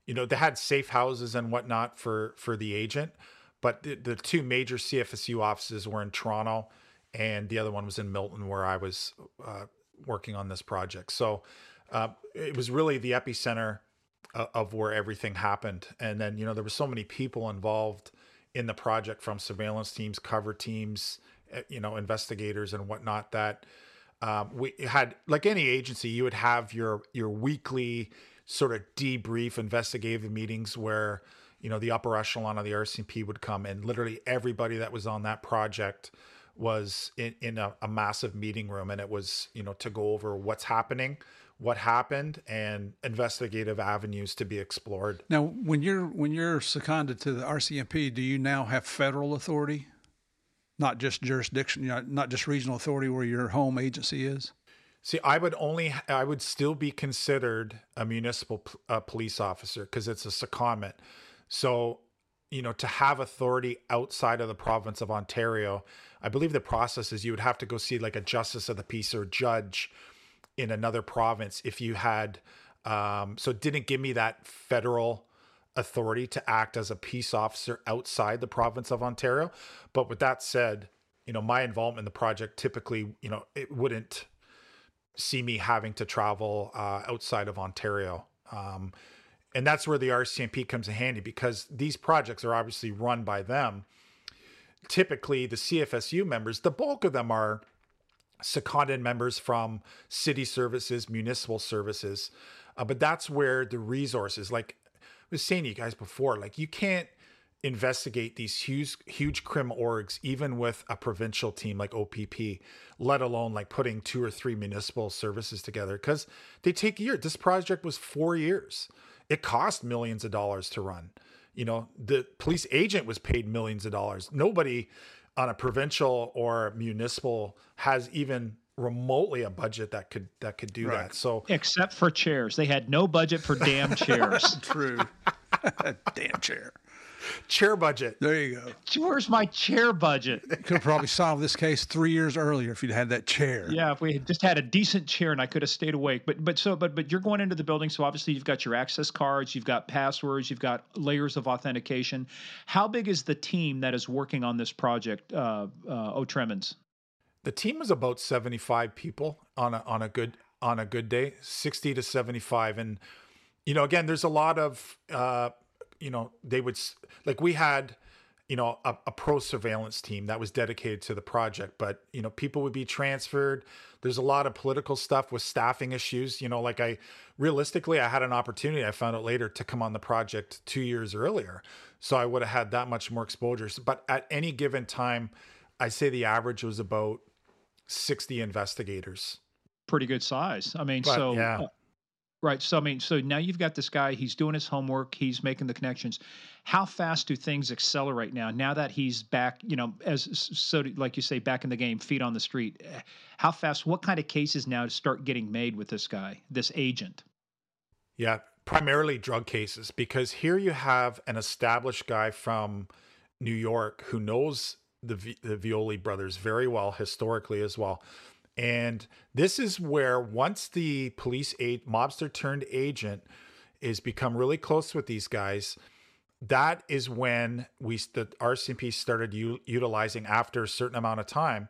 you know, they had safe houses and whatnot for for the agent, but the, the two major CFSU offices were in Toronto, and the other one was in Milton, where I was uh, working on this project. So uh, it was really the epicenter of where everything happened. And then, you know, there were so many people involved in the project from surveillance teams, cover teams, eh, you know, investigators and whatnot that um, we had, like any agency, you would have your, your weekly sort of debrief investigative meetings where, you know, the upper echelon of the RCMP would come and literally everybody that was on that project was in, in a, a massive meeting room. And it was, you know, to go over what's happening, what happened and investigative avenues to be explored. Now, when you're when you're seconded to the RCMP, do you now have federal authority, not just jurisdiction, you know, not just regional authority where your home agency is? See, I would only I would still be considered a municipal uh, police officer because it's a secondment. So, you know, to have authority outside of the province of Ontario, I believe the process is you would have to go see like a justice of the peace or judge in another province if you had um, so it didn't give me that federal authority to act as a peace officer outside the province of Ontario. But with that said, you know, my involvement in the project typically, you know, it wouldn't see me having to travel uh, outside of Ontario. Um, and that's where the RCMP comes in handy because these projects are obviously run by them. Typically, the CFSU members, the bulk of them are seconded members from city services, municipal services. Uh, but that's where the resources, like I was saying to you guys before, like you can't investigate these huge, huge crim orgs, even with a provincial team like OPP, let alone like putting two or three municipal services together because they take years. This project was four years. It cost millions of dollars to run. You know, the police agent was paid millions of dollars. Nobody on a provincial or municipal has even remotely a budget that could that could do right. that. So except for chairs, they had no budget for damn chairs. True. damn chair chair budget. There you go. Where's my chair budget? Could have probably solved this case three years earlier if you'd had that chair. Yeah, if we had just had a decent chair and I could have stayed awake. But but so but but you're going into the building, so obviously you've got your access cards, you've got passwords, you've got layers of authentication. How big is the team that is working on this project, uh, uh, Otremens? The team is about 75 people on a on a good on a good day, 60 to 75, and you know again, there's a lot of uh, you know, they would like we had you know a, a, pro surveillance team that was dedicated to the project but you know people would be transferred. There's a lot of political stuff with staffing issues you know like i realistically i had an opportunity i found out later to come on the project two years earlier so i would have had that much more exposure. But at any given time i say the average was about 60 investigators. Pretty good size. I mean but, so yeah uh, Right. So I mean, so now you've got this guy. He's doing his homework. He's making the connections. How fast do things accelerate now? Now that he's back, you know, as so like you say, back in the game, feet on the street. How fast? What kind of cases now to start getting made with this guy, this agent? Yeah, primarily drug cases because here you have an established guy from New York who knows the the Violi brothers very well historically as well. And this is where once the police aid mobster turned agent is become really close with these guys, that is when we the RCMP started u- utilizing after a certain amount of time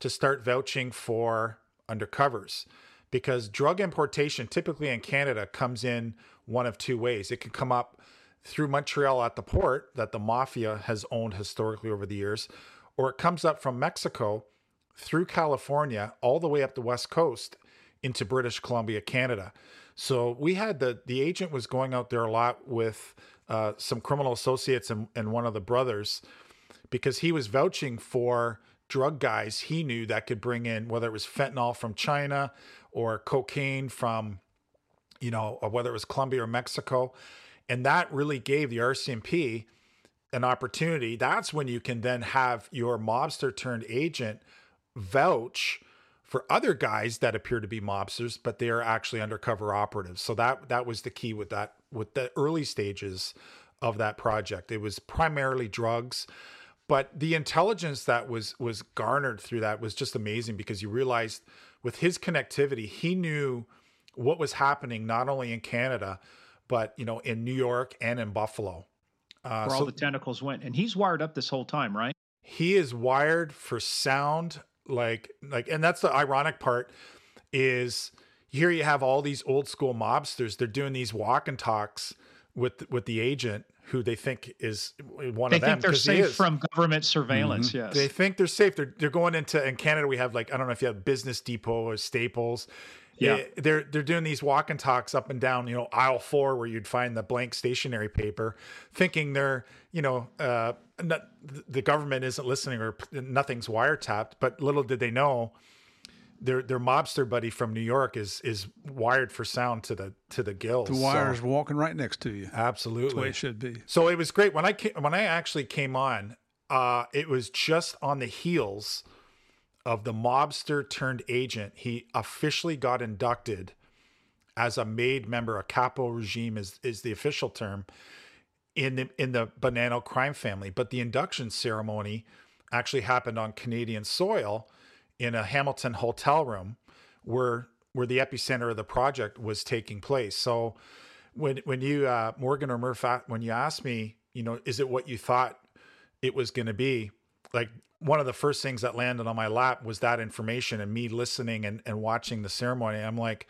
to start vouching for undercovers because drug importation typically in Canada comes in one of two ways. It can come up through Montreal at the port that the mafia has owned historically over the years, or it comes up from Mexico through California all the way up the west coast into British Columbia, Canada. So we had the the agent was going out there a lot with uh, some criminal associates and, and one of the brothers because he was vouching for drug guys he knew that could bring in whether it was fentanyl from China or cocaine from you know whether it was Colombia or Mexico and that really gave the RCMP an opportunity that's when you can then have your mobster turned agent vouch for other guys that appear to be mobsters, but they are actually undercover operatives. So that that was the key with that with the early stages of that project. It was primarily drugs, but the intelligence that was was garnered through that was just amazing because you realized with his connectivity, he knew what was happening not only in Canada, but you know in New York and in Buffalo. Uh, Where all so, the tentacles went, and he's wired up this whole time, right? He is wired for sound like like and that's the ironic part is here you have all these old school mobsters they're doing these walk and talks with with the agent who they think is one they of them. They think they're safe from government surveillance. Mm-hmm. Yes, they think they're safe. They're they're going into in Canada. We have like I don't know if you have Business Depot or Staples. Yeah, eh, they're they're doing these walk and talks up and down. You know, aisle four where you'd find the blank stationery paper, thinking they're you know uh, not, the government isn't listening or nothing's wiretapped. But little did they know, their their mobster buddy from New York is is wired for sound to the to the gills. The wire's so, walking right next to you. Absolutely, That's the way it should be. So it was great when I came, when I actually came on. Uh, it was just on the heels of the mobster turned agent. He officially got inducted as a made member. A capo regime is is the official term in the in the Bonanno crime family. But the induction ceremony actually happened on Canadian soil in a Hamilton hotel room where where the epicenter of the project was taking place. So when when you uh, Morgan or Murph when you asked me, you know, is it what you thought it was going to be? Like one of the first things that landed on my lap was that information and me listening and, and watching the ceremony. I'm like,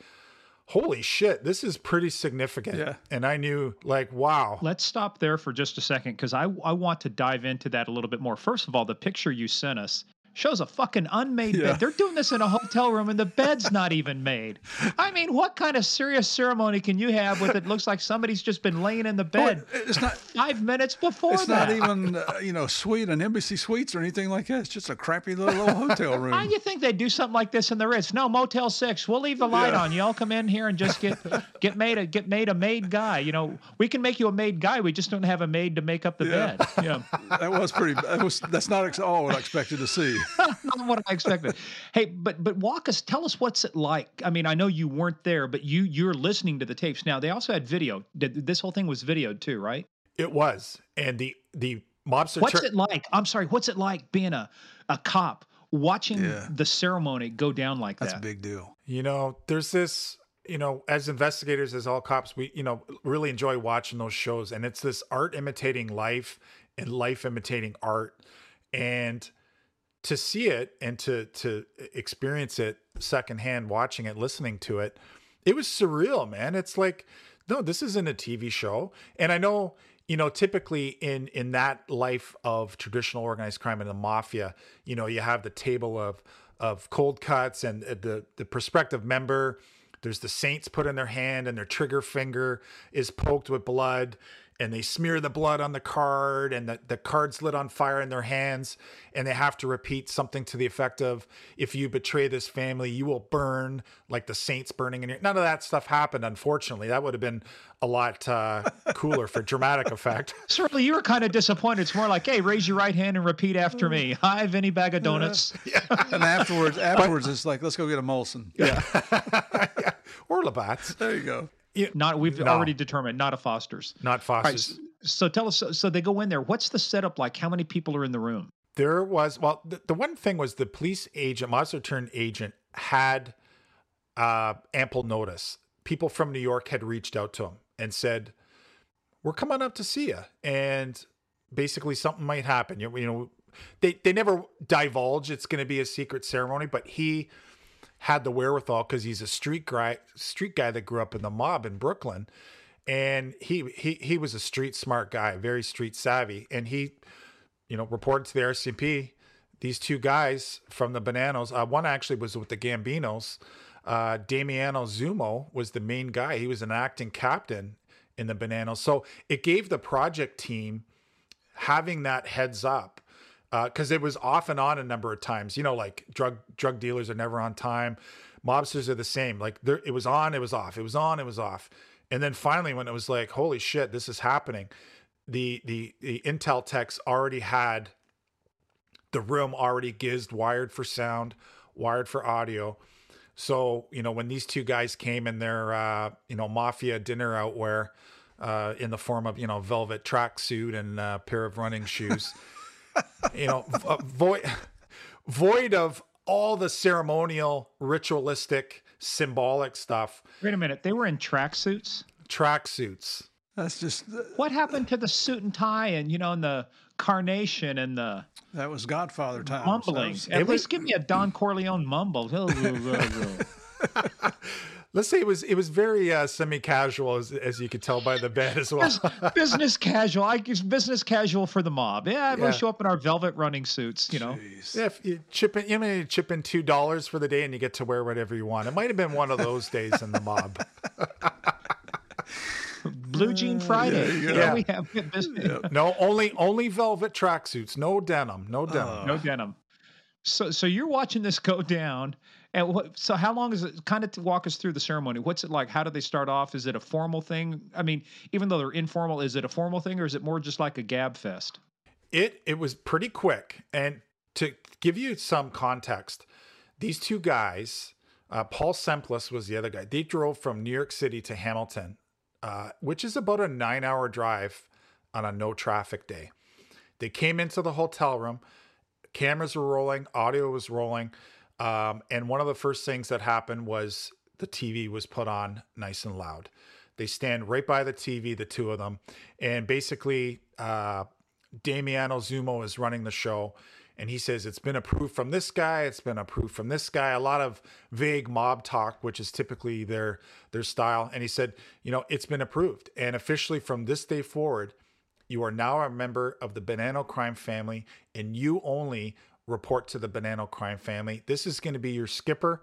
holy shit, this is pretty significant. Yeah. And I knew, like, wow. Let's stop there for just a second because I, I want to dive into that a little bit more. First of all, the picture you sent us shows a fucking unmade yeah. bed. They're doing this in a hotel room and the bed's not even made. I mean, what kind of serious ceremony can you have with it looks like somebody's just been laying in the bed well, it's not five minutes before it's that. not even uh, you know suite an embassy suites or anything like that. It's just a crappy little, little hotel room. How do you think they'd do something like this in the Ritz? No, Motel Six. We'll leave the light yeah. on. Y'all come in here and just get get made a get made a made guy. You know, we can make you a made guy. We just don't have a maid to make up the yeah. bed. Yeah, that was pretty. That was that's not all what I expected to see. not what I expected. hey, but but walk us, tell us what's it like. I mean, I know you weren't there, but you you're listening to the tapes now. They also had video. Did, this whole thing was videoed too, right? It was, and the the mobster. What's it like? I'm sorry. What's it like being a a cop watching yeah. the ceremony go down like That's that? That's a big deal. You know, there's this. You know, as investigators, as all cops, we you know really enjoy watching those shows, and it's this art imitating life and life imitating art, and to see it and to to experience it secondhand, watching it, listening to it, it was surreal, man. It's like, no, this isn't a TV show. And I know you know, typically in in that life of traditional organized crime and the mafia, you know, you have the table of of cold cuts and uh, the the prospective member. There's the saints put in their hand and their trigger finger is poked with blood and they smear the blood on the card and the, the card's lit on fire in their hands and they have to repeat something to the effect of if you betray this family you will burn like the saints burning in your none of that stuff happened unfortunately that would have been a lot uh, cooler for dramatic effect Certainly, you were kind of disappointed. It's more like, hey, raise your right hand and repeat after me. Hi, Vinny Bag of Donuts. yeah. And afterwards, afterwards, it's like, let's go get a Molson. Yeah. or labatt's There you go. Not we've No. already determined, not a Foster's. not foster's So, so tell us. So, so they go in there. What's the setup like? How many people are in the room? there was well the, the one thing was the police agent monster turn agent had uh ample notice people from new york had reached out to him and said we're coming up to see you and basically something might happen you, you know they they never divulge it's going to be a secret ceremony but he had the wherewithal because he's a street guy street guy that grew up in the mob in brooklyn and he he he was a street smart guy very street savvy and he you know, reported to the RCMP. These two guys from the Bonannos, uh, one actually was with the Gambinos. Uh, Damiano Zummo was the main guy. He was an acting captain in the Bonannos. So it gave the project team having that heads up because it was off and on a number of times. You know, like drug drug dealers are never on time. Mobsters are the same. Like there, it was on, it was off. It was on, it was off. And then finally, when it was like, holy shit, this is happening the the the Intel techs already had the room already gizzed, wired for sound, wired for audio. So you know when these two guys came in their uh, you know mafia dinner outwear uh, in the form of you know velvet tracksuit and a pair of running shoes, you know v- uh, void void of all the ceremonial, ritualistic, symbolic stuff. Wait a minute. They were in tracksuits. Tracksuits. That's just, What happened to the suit and tie and you know, and the carnation and the that was Godfather time That mumbling? was- At least was- give me a Don Corleone mumble. Let's say it was it was very uh, semi-casual as, as you could tell by the bed as well. business casual. I guess business casual for the mob. Yeah, we Yeah. show up in our velvet running suits. You know, Jeez. Yeah, if you chip in, you may chip in two dollars for the day, and you get to wear whatever you want. It might have been one of those days in the mob. blue jean Friday. you You go. Yeah. we have business. No, only only velvet tracksuits, no denim, no denim. no denim. So, so you're watching this go down, and what? So, how long is it? Kind of to walk us through the ceremony. What's it like? How do they start off? Is it a formal thing? I mean, even though they're informal, is it a formal thing, or is it more just like a gab fest? It it was pretty quick, and to give you some context, these two guys, uh, Paul Semplis was the other guy. They drove from New York City to Hamilton, uh, which is about a nine-hour drive on a no traffic day. They came into the hotel room. Cameras were rolling, audio was rolling, um, and one of the first things that happened was the TV was put on nice and loud. They stand right by the TV, the two of them, and basically, uh, Damiano Zummo is running the show, and he says it's been approved from this guy, it's been approved from this guy. A lot of vague mob talk, which is typically their their style. And he said, you know, it's been approved, and officially from this day forward, you are now a member of the Bonanno crime family, and you only report to the Bonanno crime family. This is going to be your skipper,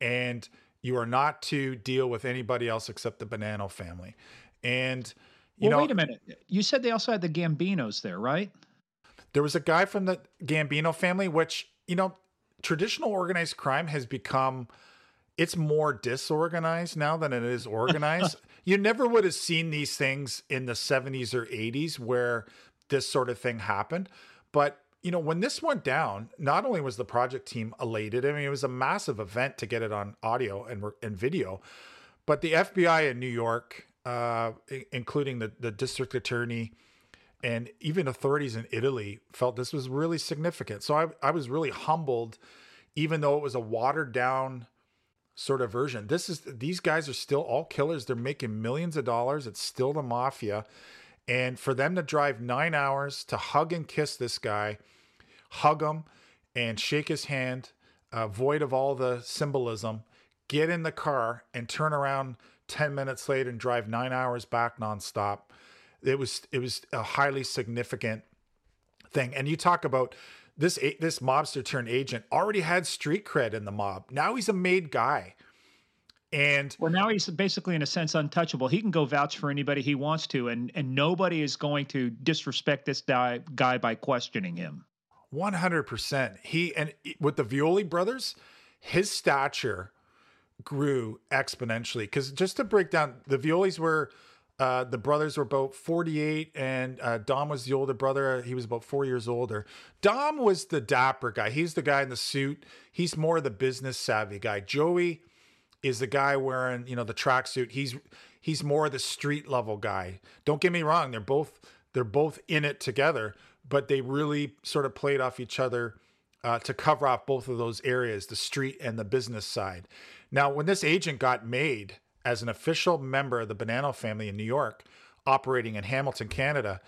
and you are not to deal with anybody else except the Bonanno family. And you well, know, wait a minute. You said they also had the Gambinos there, right? there was a guy from the Gambino family, which, you know, traditional organized crime has become it's more disorganized now than it is organized. you never would have seen these things in the 70s or 80s where this sort of thing happened. But, you know, when this went down, not only was the project team elated, I mean, it was a massive event to get it on audio and, and video, but the FBI in New York, uh, including the, the district attorney, and even authorities in Italy felt this was really significant. So I, I was really humbled, even though it was a watered down sort of version. This is these guys are still all killers. They're making millions of dollars. It's still the mafia. And for them to drive nine hours to hug and kiss this guy, hug him and shake his hand, uh, void of all the symbolism, get in the car and turn around 10 minutes later and drive nine hours back nonstop it was it was a highly significant thing. And you talk about this this mobster turned agent already had street cred in the mob. Now he's a made guy. And well, now he's basically, in a sense, untouchable. He can go vouch for anybody he wants to, and and nobody is going to disrespect this guy guy by questioning him. One hundred percent. He and with the Violi brothers, his stature grew exponentially. Because just to break down, the Violis were uh, the brothers were about 48 and uh, dom was the older brother. He was about four years older. Dom was the dapper guy. He's the guy in the suit. He's more the business savvy guy. Joey is the guy wearing you know the tracksuit. He's he's more the street level guy. Don't get me wrong. They're both they're both in it together but they really sort of played off each other uh, to cover off both of those areas the street and the business side now when this agent got made as an official member of the Bonanno family in New York, operating in Hamilton, Canada.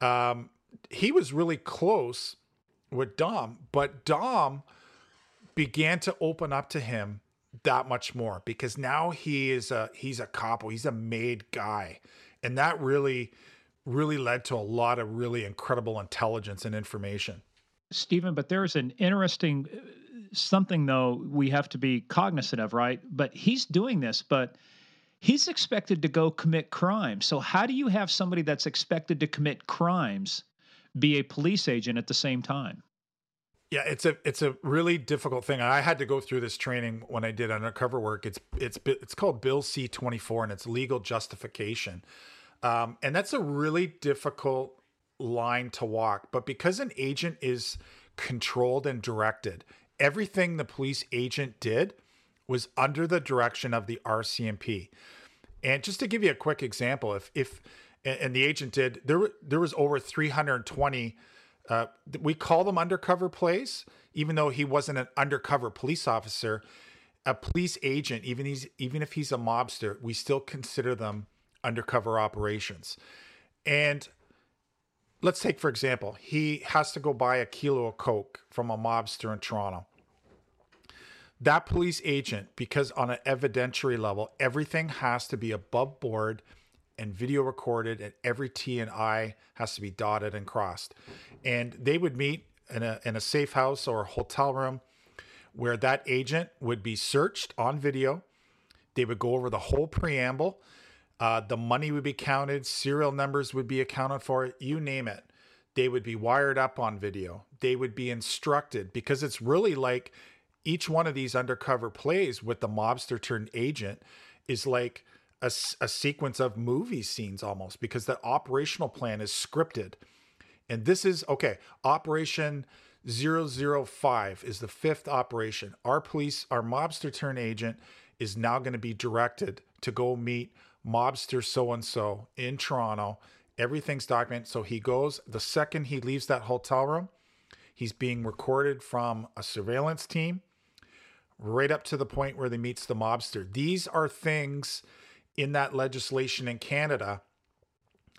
Um, he was really close with Dom, but Dom began to open up to him that much more because now he is a he's a capo, he's a made guy, and that really really led to a lot of really incredible intelligence and information. Stephen, but there's an interesting uh, something though we have to be cognizant of, right? But he's doing this, but he's expected to go commit crimes. So how do you have somebody that's expected to commit crimes be a police agent at the same time? Yeah, it's a it's a really difficult thing. I had to go through this training when I did undercover work. It's it's it's called Bill C twenty four, and it's legal justification, um, and that's a really difficult line to walk. But because an agent is controlled and directed, everything the police agent did was under the direction of the RCMP. And just to give you a quick example, if if and the agent did there there was over 320 uh, we call them undercover plays even though he wasn't an undercover police officer a police agent even he's even if he's a mobster we still consider them undercover operations and let's take for example he has to go buy a kilo of coke from a mobster in toronto that police agent, because on an evidentiary level, everything has to be above board and video recorded, and every T and I has to be dotted and crossed. And they would meet in a in a safe house or a hotel room where that agent would be searched on video. They would go over the whole preamble. Uh, the money would be counted, serial numbers would be accounted for, you name it. They would be wired up on video. They would be instructed because it's really like each one of these undercover plays with the mobster turned agent is like a, a sequence of movie scenes almost because the operational plan is scripted. And this is okay, Operation 005 is the fifth operation. Our police, our mobster turned agent is now going to be directed to go meet mobster so and so in Toronto. Everything's documented. So he goes, the second he leaves that hotel room, he's being recorded from a surveillance team right up to the point where they meets the mobster. These are things in that legislation in Canada.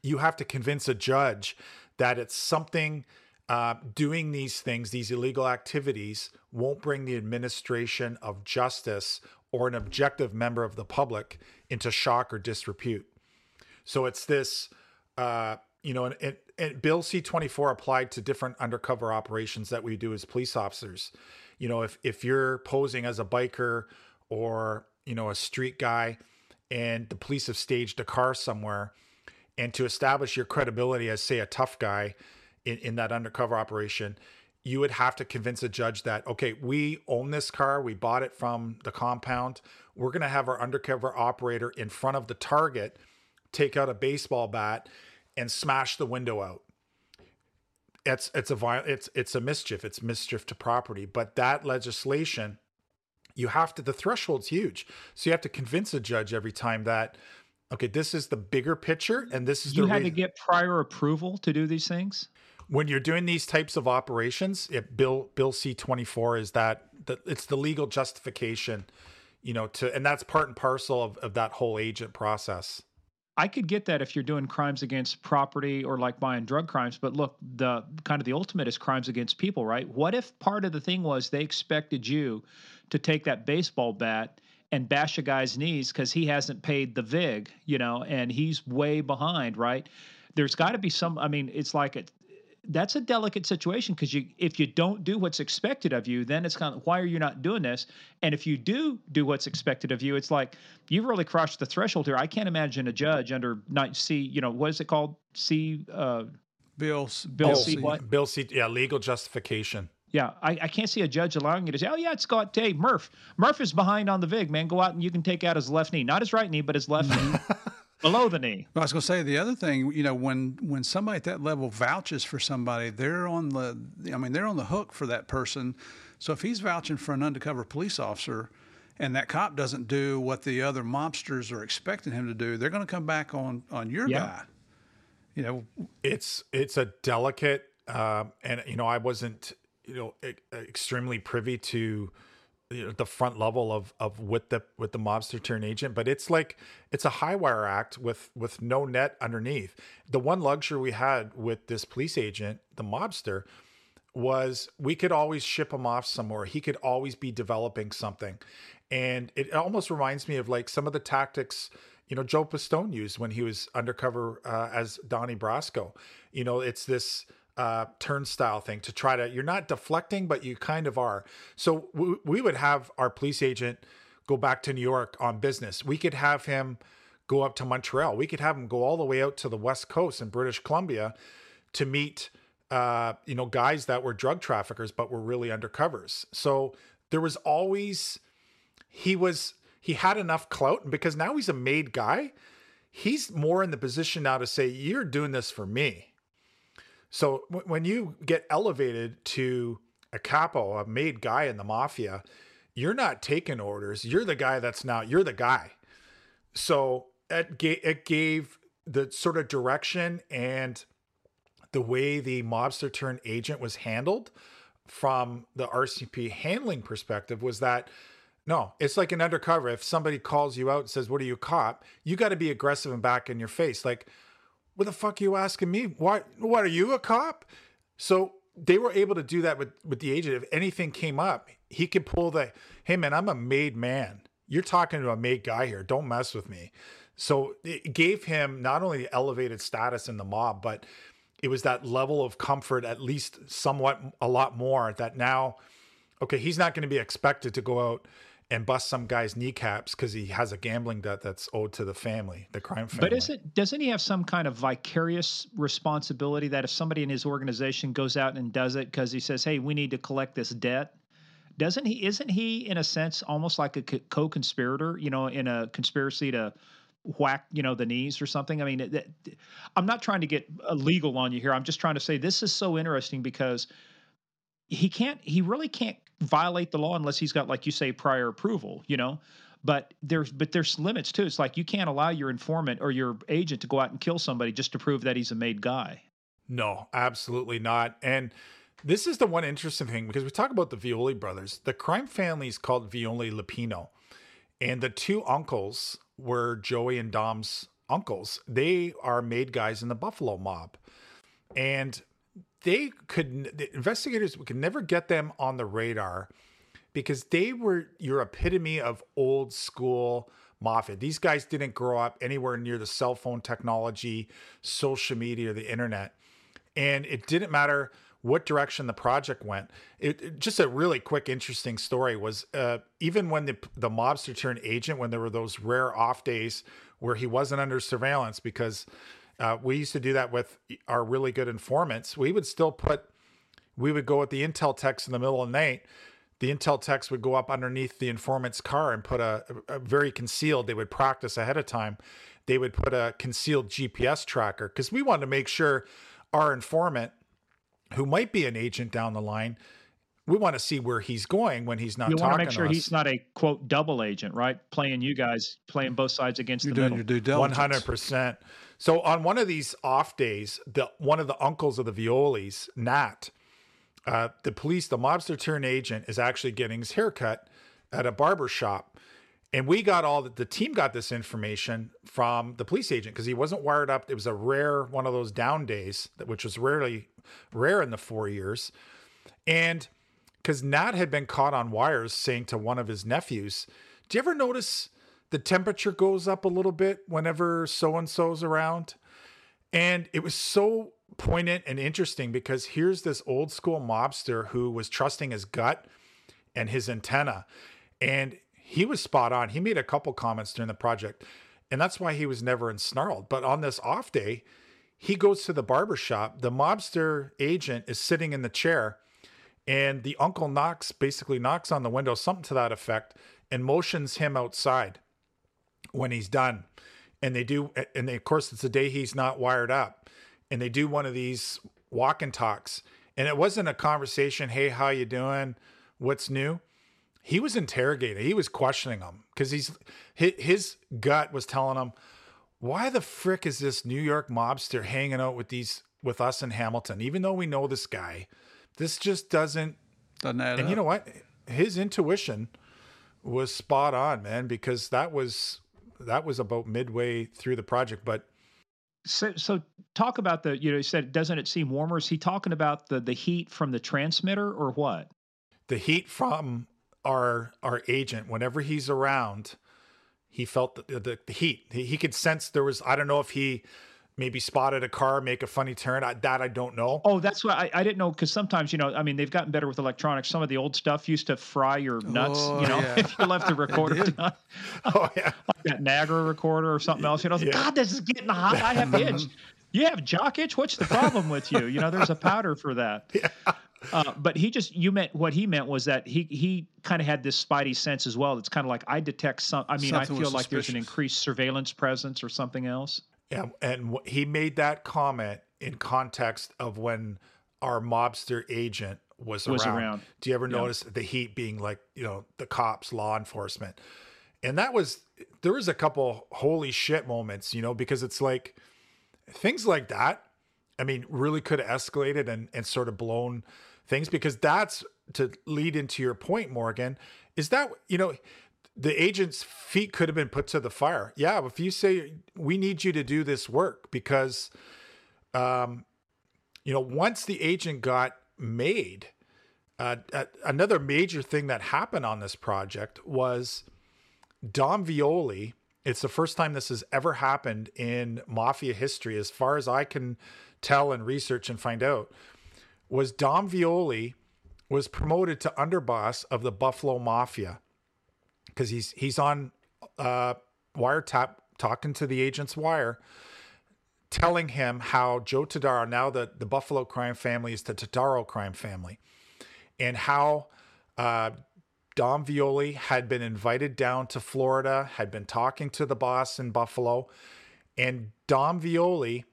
You have to convince a judge that it's something uh, doing these things, these illegal activities, won't bring the administration of justice or an objective member of the public into shock or disrepute. So it's this, uh, you know, and, and Bill C 24 applied to different undercover operations that we do as police officers you know, if if you're posing as a biker or you know a street guy, and the police have staged a car somewhere, and to establish your credibility as say a tough guy in, in that undercover operation, you would have to convince a judge that okay, we own this car, we bought it from the compound. We're going to have our undercover operator in front of the target take out a baseball bat and smash the window out it's it's a viol- it's it's a mischief it's mischief to property but that legislation you have to the threshold's huge so you have to convince a judge every time that okay this is the bigger picture and this is you the had to get prior approval to do these things when you're doing these types of operations it bill bill c24 is that the, it's the legal justification you know to and that's part and parcel of, of that whole agent process I could get that if you're doing crimes against property or like buying drug crimes, but look, the kind of the ultimate is crimes against people, right? What if part of the thing was they expected you to take that baseball bat and bash a guy's knees because he hasn't paid the VIG, you know, and he's way behind, right? there's got to be some. I mean, it's like a, that's a delicate situation because you if you don't do what's expected of you, then it's kind of why are you not doing this? And if you do do what's expected of you, it's like you've really crossed the threshold here. I can't imagine a judge under night C, you know, what is it called? C. Uh, Bill. Bill Oh, C. What? Bill C. Yeah, legal justification. Yeah, I, I can't see a judge allowing you to say, "Oh yeah, it's got hey Murph. Murph is behind on the vig, man. Go out and you can take out his left knee, not his right knee, but his left knee, below the knee." I was going to say the other thing, you know, when when somebody at that level vouches for somebody, they're on the, I mean, they're on the hook for that person. So if he's vouching for an undercover police officer, and that cop doesn't do what the other mobsters are expecting him to do, they're going to come back on on your Yeah. guy. You know, it's it's a delicate um, and you know i wasn't you know e- extremely privy to you know, the front level of of with the with the mobster turn agent but it's like it's a high wire act with with no net underneath. The one luxury we had with this police agent the mobster was we could always ship him off somewhere. He could always be developing something. And it almost reminds me of like some of the tactics you know joe pistone used when he was undercover uh, as donnie brasco. You know it's this uh, turnstile thing to try to you're not deflecting but you kind of are. So we, would have our police agent go back to new york on business. We could have him go up to montreal. We could have him go all the way out to the west coast in british columbia to meet uh, you know guys that were drug traffickers but were really undercovers. So there was always he was he had enough clout and because now he's a made guy he's more in the position now to say you're doing this for me so w- when you get elevated to a capo a made guy in the mafia you're not taking orders you're the guy that's now you're the guy so it gave, it gave the sort of direction and the way the mobster turned agent was handled from the RCP handling perspective was that no, it's like an undercover. If somebody calls you out and says, What are you, cop? You got to be aggressive and back in your face. Like, what the fuck are you asking me? Why? what are you, a cop? So they were able to do that with, with the agent. If anything came up, he could pull the, Hey, man, I'm a made man. You're talking to a made guy here. Don't mess with me. So it gave him not only the elevated status in the mob, but it was that level of comfort, at least somewhat a lot more that now, okay, he's not going to be expected to go out and bust some guy's kneecaps because he has a gambling debt that's owed to the family, the crime family. But is it doesn't he have some kind of vicarious responsibility that if somebody in his organization goes out and does it because he says, "Hey, we need to collect this debt," doesn't he? Isn't he in a sense almost like a co- co-conspirator? You know, in a conspiracy to whack you know the knees or something. I mean, it, that, I'm not trying to get uh, legal on you here. I'm just trying to say this is so interesting because he can't. He really can't violate the law unless he's got, like you say, prior approval. You know. But there's but there's limits too. It's like you can't allow your informant or your agent to go out and kill somebody just to prove that he's a made guy. No, absolutely not. And this is the one interesting thing because we talk about the Violi brothers. The crime family is called Violi Luppino, and the two uncles were Joey and Dom's uncles. They are made guys in the Buffalo mob, and they could the investigators could never get them on the radar because they were your epitome of old school mafia. These guys didn't grow up anywhere near the cell phone technology, social media, the internet. And it didn't matter what direction the project went. It, it- just a really quick, interesting story was uh, even when the the mobster turned agent, when there were those rare off days where he wasn't under surveillance, because uh, we used to do that with our really good informants. We would still put we would go with the intel techs in the middle of the night. The intel techs would go up underneath the informant's car and put a, a very concealed. They would practice ahead of time. They would put a concealed GPS tracker because we wanted to make sure our informant, who might be an agent down the line, we want to see where he's going when he's not You talking want to make sure us. he's not a quote double agent, right? Playing you guys, playing both sides against you're the doing middle. your due diligence. One hundred percent. So on one of these off days, the one of the uncles of the Violis, Nat, uh, the police, the mobster turned agent, is actually getting his haircut at a barber shop. And we got all the, the team got this information from the police agent because he wasn't wired up. It was a rare one of those down days, which was rarely rare in the four years. And because Nat had been caught on wires saying to one of his nephews, Do you ever notice the temperature goes up a little bit whenever so and so's around? And it was so poignant and interesting because here's this old school mobster who was trusting his gut and his antenna. And he was spot on. He made a couple comments during the project, and that's why he was never ensnarled. But on this off day, he goes to the barber shop. The mobster agent is sitting in the chair, and the uncle knocks, basically knocks on the window, something to that effect, and motions him outside when he's done. And they do, and they, of course, it's the day he's not wired up, and they do one of these walk and talks. And it wasn't a conversation. Hey, how you doing? What's new? He was interrogating. He was questioning him because he's his gut was telling him, why the frick is this New York mobster hanging out with these with us in Hamilton? Even though we know this guy, this just doesn't. Doesn't add and up. you know what? His intuition was spot on, man, because that was that was about midway through the project. But so, so talk about the. You know, he said doesn't it seem warmer? Is he talking about the the heat from the transmitter or what? The heat from our our agent whenever he's around he felt the, the, the heat. He, he, could sense there was. I don't know if he maybe spotted a car make a funny turn. I, that I don't know. Oh, that's what I, I didn't know because sometimes you know I mean they've gotten better with electronics. Some of the old stuff used to fry your nuts. Oh, you know yeah. if you left the recorder Oh yeah, like that Nagra recorder or something else. You know, Yeah. God, this is getting hot. I have itch. You have jock itch. What's the problem with you? You know, there's a powder for that. Uh, but he just you meant what he meant was that he he kind of had this spidey sense as well. It's kind of like I detect some. I mean, Something I feel like there's an increased surveillance presence or something else. Yeah. And he made that comment in context of when our mobster agent was, Was around. around. Do you ever Yeah. notice the heat being like you know the cops, law enforcement, and that was there was a couple holy shit moments, you know, because it's like things like that. I mean, really could have escalated and and sort of blown things because that's to lead into your point, Morgan. Is that you know the agent's feet could have been put to the fire. Yeah, if you say we need you to do this work because, um, you know, once the agent got made, uh, uh, another major thing that happened on this project was Dom Violi. It's the first time this has ever happened in mafia history, as far as I can tell and research and find out. Was Dom Violi was promoted to underboss of the Buffalo Mafia because he's he's on uh, wiretap talking to the agent's wire, telling him how Joe Todaro now the the Buffalo crime family is the Todaro crime family, and how uh, Dom Violi had been invited down to Florida, had been talking to the boss in Buffalo, and Dom Violi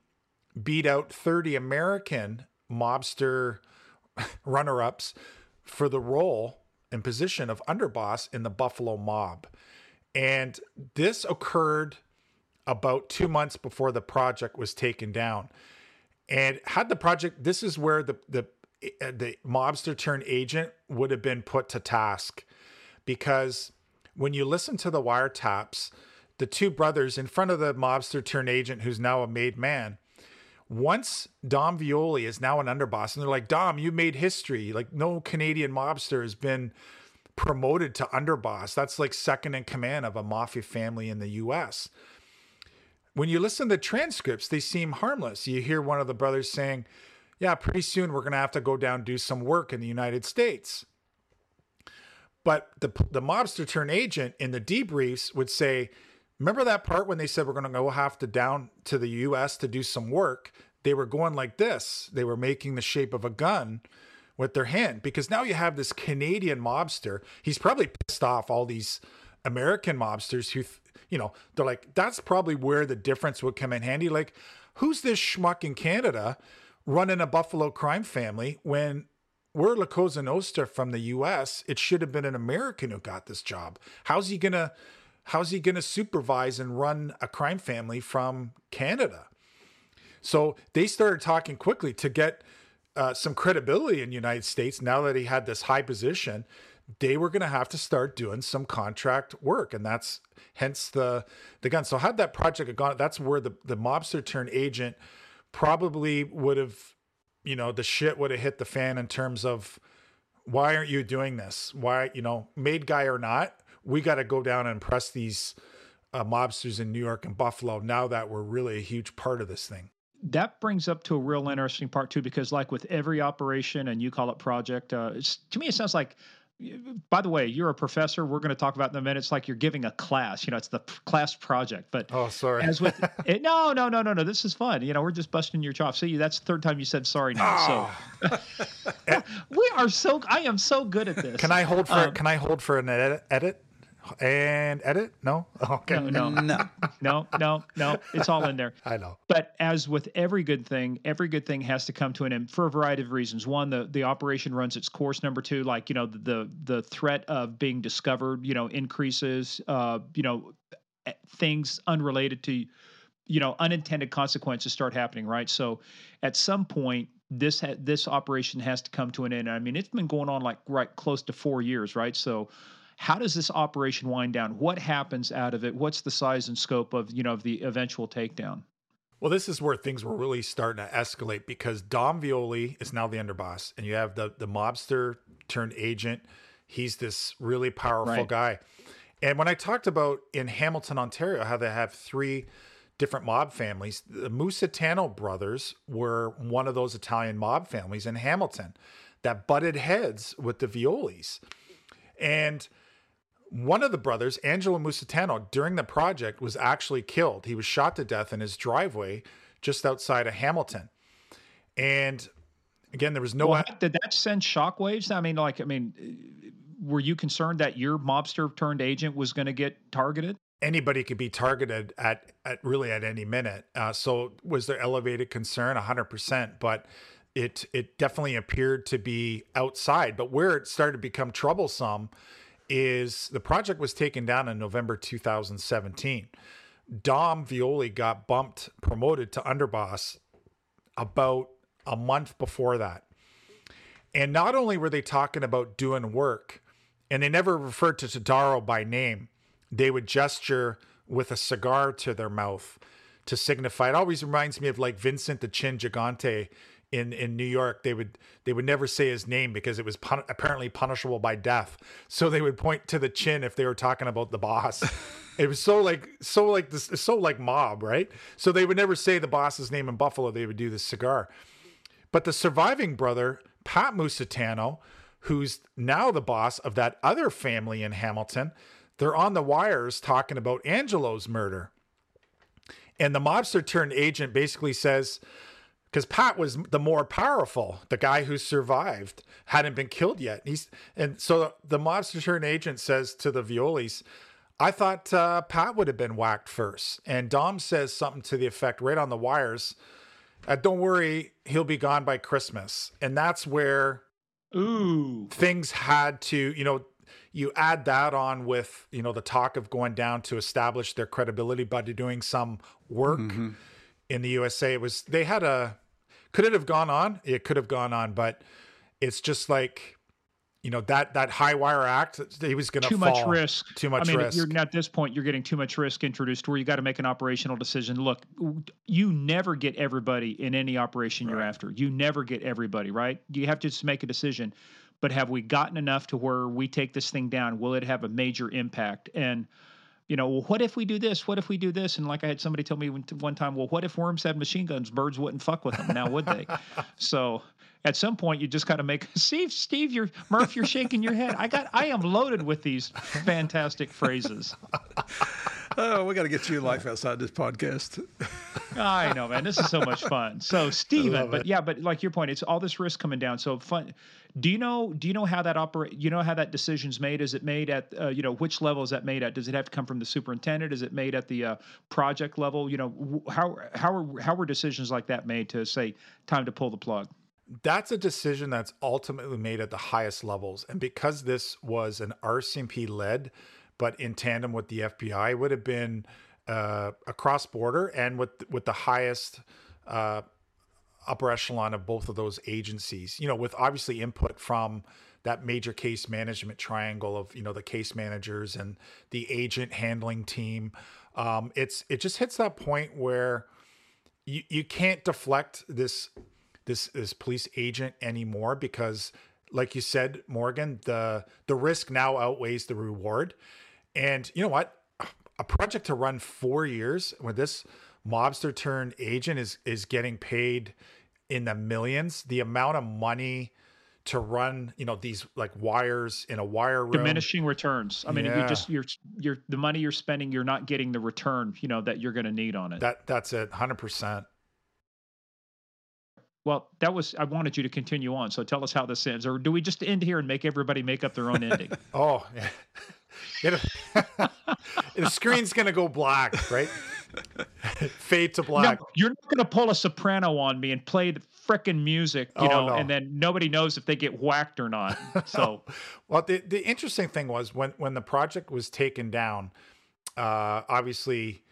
beat out 30 American mobster runner ups for the role and position of underboss in the Buffalo mob. And this occurred about two months before the project was taken down. And had the project, this is where the the uh, the mobster turned agent would have been put to task, because when you listen to the wiretaps, the two brothers in front of the mobster turned agent, who's now a made man, once Dom Violi is now an underboss, and they're like, Dom, you made history. Like, no Canadian mobster has been promoted to underboss. That's like second in command of a mafia family in the US. When you listen to the transcripts, they seem harmless. You hear one of the brothers saying, Yeah, pretty soon we're going to have to go down do some work in the United States. But the, the mobster turn agent in the debriefs would say, Remember that part when they said we're going to go have to down to the US to do some work? They were going like this. They were making the shape of a gun with their hand because now you have this Canadian mobster. He's probably pissed off all these American mobsters who, you know, they're like, that's probably where the difference would come in handy. Like, who's this schmuck in Canada running a Buffalo crime family when we're La Cosa Nostra from the US? It should have been an American who got this job. How's he gonna how's he gonna supervise and run a crime family from Canada? So they started talking quickly to get uh, some credibility in the United States. Now that he had this high position, they were going to have to start doing some contract work, and that's hence the the gun. So had that project gone, that's where the the mobster turned agent probably would have, you know, the shit would have hit the fan in terms of why aren't you doing this? Why, you know, made guy or not, we got to go down and press these uh, mobsters in New York and Buffalo now that we're really a huge part of this thing. that brings up to a real interesting part too, because like with every operation, and you call it project, uh, to me it sounds like by the way, you're a professor. We're going to talk about in a minute. It's like you're giving a class. You know, it's the class project. But oh, sorry. As with it, no, no, no, no, no. This is fun. You know, we're just busting your chops. See, that's the third time you said sorry now. Oh. So we are so. I am so good at this. Can I hold for? Um, can I hold for an edit? edit? And edit? No. Okay. No, no, no, no, no, no. It's all in there. I know. But as with every good thing, every good thing has to come to an end for a variety of reasons. One, the the operation runs its course. Number two, like you know, the the, the threat of being discovered, you know, increases. Uh, you know, things unrelated to, you know, unintended consequences start happening. Right. So, at some point, this ha- this operation has to come to an end. I mean, it's been going on like right close to four years. Right. So how does this operation wind down? What happens out of it? What's the size and scope of you know of the eventual takedown? Well, this is where things were really starting to escalate because Dom Violi is now the underboss, and you have the the mobster turned agent. He's this really powerful right. guy. And when I talked about in Hamilton, Ontario, how they have three different mob families, the Musitano brothers were one of those Italian mob families in Hamilton that butted heads with the Violis. And one of the brothers, Angelo Musitano, during the project was actually killed. He was shot to death in his driveway just outside of Hamilton. And again, there was no. Well, did that send shockwaves? I mean, like, I mean, were you concerned that your mobster turned agent was going to get targeted? Anybody could be targeted at, at really at any minute. Uh, so was there elevated concern? hundred percent. But it it definitely appeared to be outside. But where it started to become troublesome is the project was taken down in November 2017. Dom Violi got bumped, promoted to underboss about a month before that. And not only were they talking about doing work, and they never referred to Todaro by name, they would gesture with a cigar to their mouth to signify. It always reminds me of like Vincent the Chin Gigante in in New York, they would they would never say his name because it was pun- apparently punishable by death. So they would point to the chin if they were talking about the boss. it was so like so like this so like mob, right? So they would never say the boss's name in Buffalo. They would do the cigar. But the surviving brother, Pat Musitano, who's now the boss of that other family in Hamilton, they're on the wires talking about Angelo's murder. And the mobster turned agent basically says, because Pat was the more powerful, the guy who survived hadn't been killed yet. He's and so the mobster turned agent says to the Violis, "I thought uh, Pat would have been whacked first. And Dom says something to the effect, right on the wires, uh, "Don't worry, he'll be gone by Christmas." And that's where ooh things had to, you know, you add that on with you know the talk of going down to establish their credibility by doing some work. Mm-hmm in the USA. It was they had a could it have gone on? It could have gone on, but it's just like you know that that high wire act he was going to too fall. much risk. Too much i mean risk. you're at this point you're getting too much risk introduced where you got to make an operational decision. Look you never get everybody in any operation right. you're after. You never get everybody right? You have to just make a decision. But have we gotten enough to where we take this thing down? Will it have a major impact? And you know, well, what if we do this? What if we do this? And like I had somebody tell me one time, well, what if worms had machine guns? Birds wouldn't fuck with them now, would they? so at some point, you just got to make Steve, Steve, you're Murph, you're shaking your head. I got, I am loaded with these fantastic phrases. oh, we got to get you life outside this podcast. I know, man. This is so much fun. So, Steven, but yeah, but like your point, it's all this risk coming down. So fun. Do you know? Do you know how that operate? You know how that decision's made? Is it made at? Uh, you know, which level is that made at? Does it have to come from the superintendent? Is it made at the uh, project level? You know, how how are how were decisions like that made to say time to pull the plug? That's a decision that's ultimately made at the highest levels, and because this was an RCMP led, but in tandem with the FBI, would have been uh, across border and with with the highest uh, upper echelon of both of those agencies. You know, with obviously input from that major case management triangle of you know the case managers and the agent handling team. Um, it's it just hits that point where you you can't deflect this this this police agent anymore because like you said morgan the the risk now outweighs the reward and you know what a project to run four years with this mobster turned agent is is getting paid in the millions. The amount of money to run, you know, these like wires in a wire room. Diminishing returns. I mean, Yeah. you just you're you're the money you're spending, you're not getting the return, you know, that you're going to need on it. That that's it, hundred percent. Well, that was I wanted you to continue on. So tell us how this ends, or do we just end here and make everybody make up their own ending? Oh, yeah. It, the screen's gonna go black, right? Fade to black. No, you're not going to pull a soprano on me and play the frickin' music, you Oh, know, no. and then nobody knows if they get whacked or not. So Well, the the interesting thing was when when the project was taken down, uh, obviously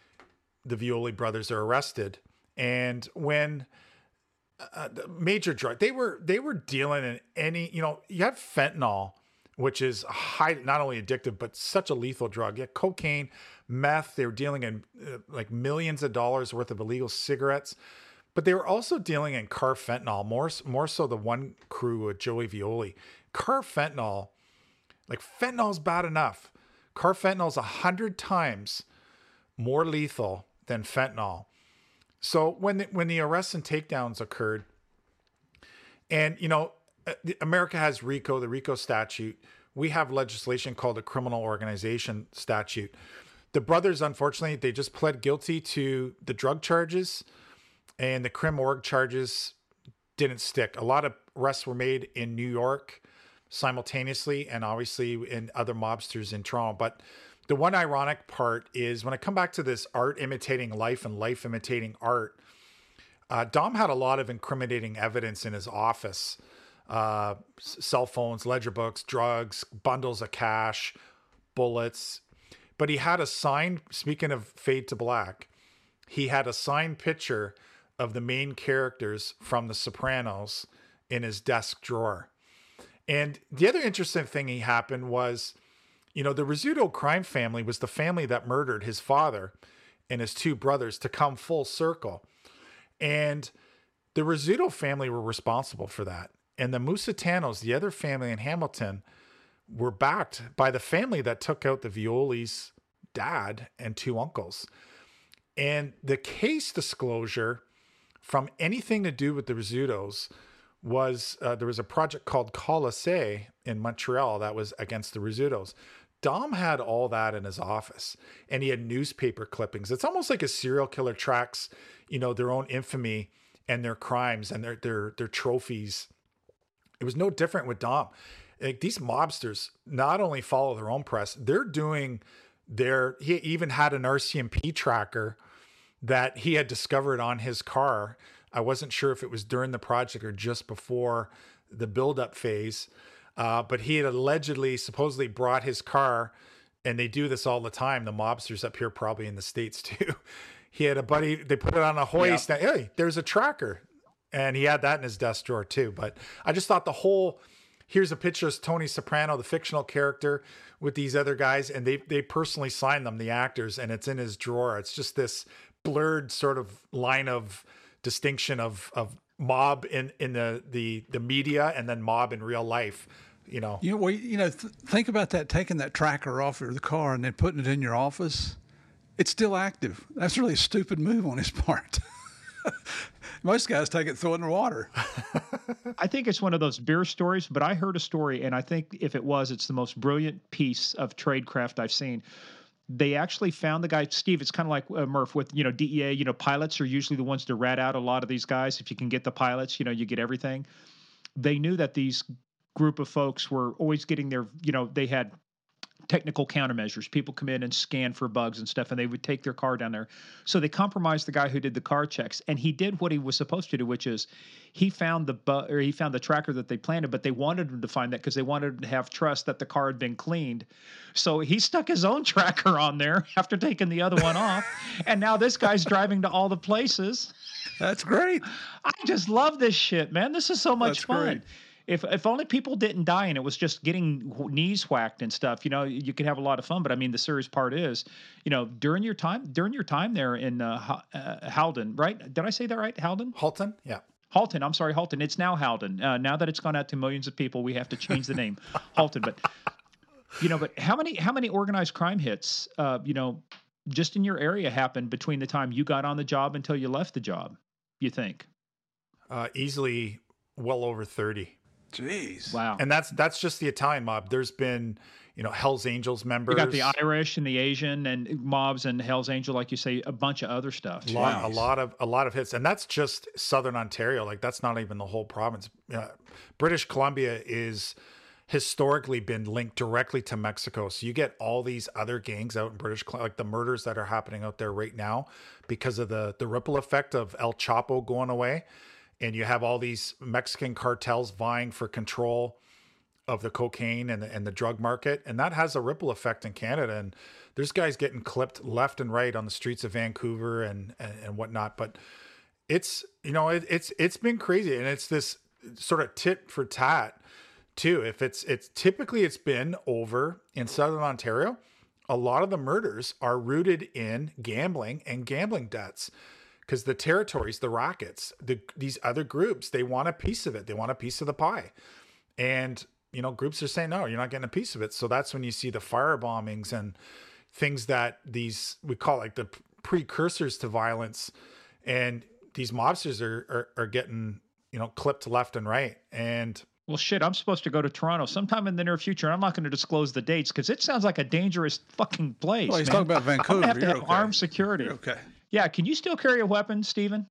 the Violi brothers are arrested, and when uh, major drug they were they were dealing in any you know you have fentanyl, which is high not only addictive but such a lethal drug. Yeah, cocaine, meth. They were dealing in uh, like millions of dollars worth of illegal cigarettes. But they were also dealing in carfentanil, more more so the one crew with Joey Violi. Carfentanil, like fentanyl's bad enough. Carfentanil's a hundred times more lethal than fentanyl. So when the, when the arrests and takedowns occurred, and you know, uh, America has RICO, the RICO statute. We have legislation called the Criminal Organization Statute. The brothers, unfortunately, they just pled guilty to the drug charges, and the crim org charges didn't stick. A lot of arrests were made in New York simultaneously, and obviously in other mobsters in Toronto. But the one ironic part is when I come back to this art imitating life and life imitating art, uh, Dom had a lot of incriminating evidence in his office uh, cell phones, ledger books, drugs, bundles of cash, bullets. But he had a signed, speaking of Fade to Black, he had a signed picture of the main characters from The Sopranos in his desk drawer. And the other interesting thing he happened was, you know, the Rizzuto crime family was the family that murdered his father and his two brothers to come full circle. And the Rizzuto family were responsible for that. And the Musitanos, the other family in Hamilton, were backed by the family that took out the Violi's dad and two uncles. And the case disclosure from anything to do with the Rizzutos was uh, there was a project called Colisée in Montreal that was against the Rizzutos. Dom had all that in his office and he had newspaper clippings. It's almost like a serial killer tracks, you know, their own infamy and their crimes and their their their trophies. It was no different with Dom. Like these mobsters not only follow their own press, they're doing their he even had an RCMP tracker that he had discovered on his car. I wasn't sure if it was during the project or just before the buildup phase, uh, but he had allegedly, supposedly brought his car, and they do this all the time. The mobsters up here, probably in the states too. He had a buddy. They put it on a hoist. That, hey, there's a tracker, and he had that in his desk drawer too. But I just thought the whole here's a picture of Tony Soprano, the fictional character, with these other guys, and they they personally signed them, the actors, and it's in his drawer. It's just this blurred sort of line of distinction of of mob in in the the the media and then mob in real life. You know, You know, well, you know, th- think about that taking that tracker off of the car and then putting it in your office. It's still active. That's really a stupid move on his part. Most guys take it, throw it in the water. I think it's one of those beer stories, but I heard a story, and I think if it was, it's the most brilliant piece of tradecraft I've seen. They actually found the guy, Steve. It's kind of like uh, Murph with you know DEA. You know, pilots are usually the ones to rat out a lot of these guys. If you can get the pilots, you know, you get everything. They knew that these group of folks were always getting their, you know, they had technical countermeasures. People come in and scan for bugs and stuff, and they would take their car down there. So they compromised the guy who did the car checks, and he did what he was supposed to do, which is he found the bu- or he found the tracker that they planted, but they wanted him to find that because they wanted him to have trust that the car had been cleaned. So he stuck his own tracker on there after taking the other one off, and now this guy's driving to all the places. That's great. I just love this shit, man. This is so much That's fun. great. If if only people didn't die and it was just getting knees whacked and stuff, you know, you could have a lot of fun. But I mean, the serious part is, you know, during your time during your time there in uh, uh, Halden, right? Did I say that right? Halden, Halton, yeah. Halton. I'm sorry, Halton. It's now Halden. Uh, now that it's gone out to millions of people, we have to change the name, Halton. But you know, but how many how many organized crime hits, uh, you know, just in your area happened between the time you got on the job until you left the job? You think? Uh, easily well over 30. Jeez. Wow. And that's that's just the Italian mob. There's been, you know, Hell's Angels members. You got the Irish and the Asian and mobs and Hell's Angel, like you say, a bunch of other stuff. a lot, a lot of a lot of hits, and that's just Southern Ontario. Like that's not even the whole province. Uh, British Columbia is historically been linked directly to Mexico. So you get all these other gangs out in British like the murders that are happening out there right now because of the the ripple effect of El Chapo going away, and you have all these Mexican cartels vying for control of the cocaine and the, and the drug market, and that has a ripple effect in Canada. And there's guys getting clipped left and right on the streets of Vancouver and and, and whatnot. But it's you know it, it's it's been crazy, and it's this sort of tit for tat too. If it's it's typically it's been over in Southern Ontario. A lot of the murders are rooted in gambling and gambling debts because the territories, the Rockets, the these other groups, they want a piece of it. They want a piece of the pie, and you know groups are saying no, you're not getting a piece of it. So that's when you see the fire bombings and things that these we call like the precursors to violence, and these mobsters are are, are getting you know clipped left and right, and well, shit, I'm supposed to go to Toronto sometime in the near future. I'm not going to disclose the dates because it sounds like a dangerous fucking place. Well, he's man. talking about Vancouver. I'm have to You're have okay. armed security. You're okay. Yeah, can you still carry a weapon, Stephen?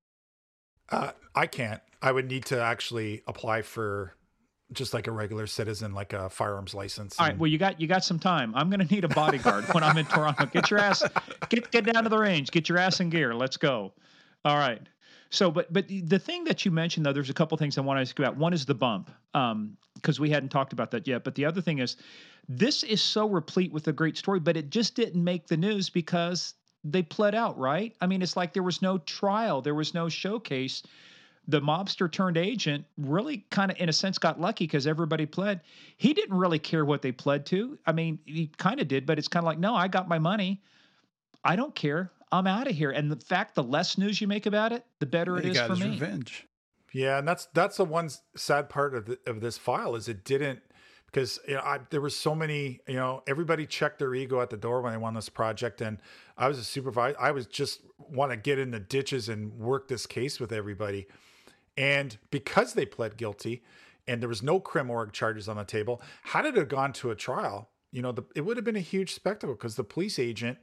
Uh, I can't. I would need to actually apply for just like a regular citizen, like a firearms license. All right. Well, you got you got some time. I'm going to need a bodyguard when I'm in Toronto. Get your ass get get down to the range. Get your ass in gear. Let's go. All right. So, but but the thing that you mentioned though, there's a couple things I want to ask you about. One is the bump, um, because we hadn't talked about that yet. But the other thing is, this is so replete with a great story, but it just didn't make the news because they pled out, right? I mean, it's like there was no trial, there was no showcase. The mobster turned agent really kind of, in a sense, got lucky because everybody pled. He didn't really care what they pled to. I mean, he kind of did, but it's kind of like, no, I got my money. I don't care. I'm out of here. And the fact, the less news you make about it, the better it he is got for his me. revenge. Yeah, and that's that's the one sad part of the, of this file is it didn't because you know I, there were so many you know everybody checked their ego at the door when they won this project and I was a supervisor I was just want to get in the ditches and work this case with everybody. And because they pled guilty and there was no crim org charges on the table had it have gone to a trial you know the, it would have been a huge spectacle because the police agent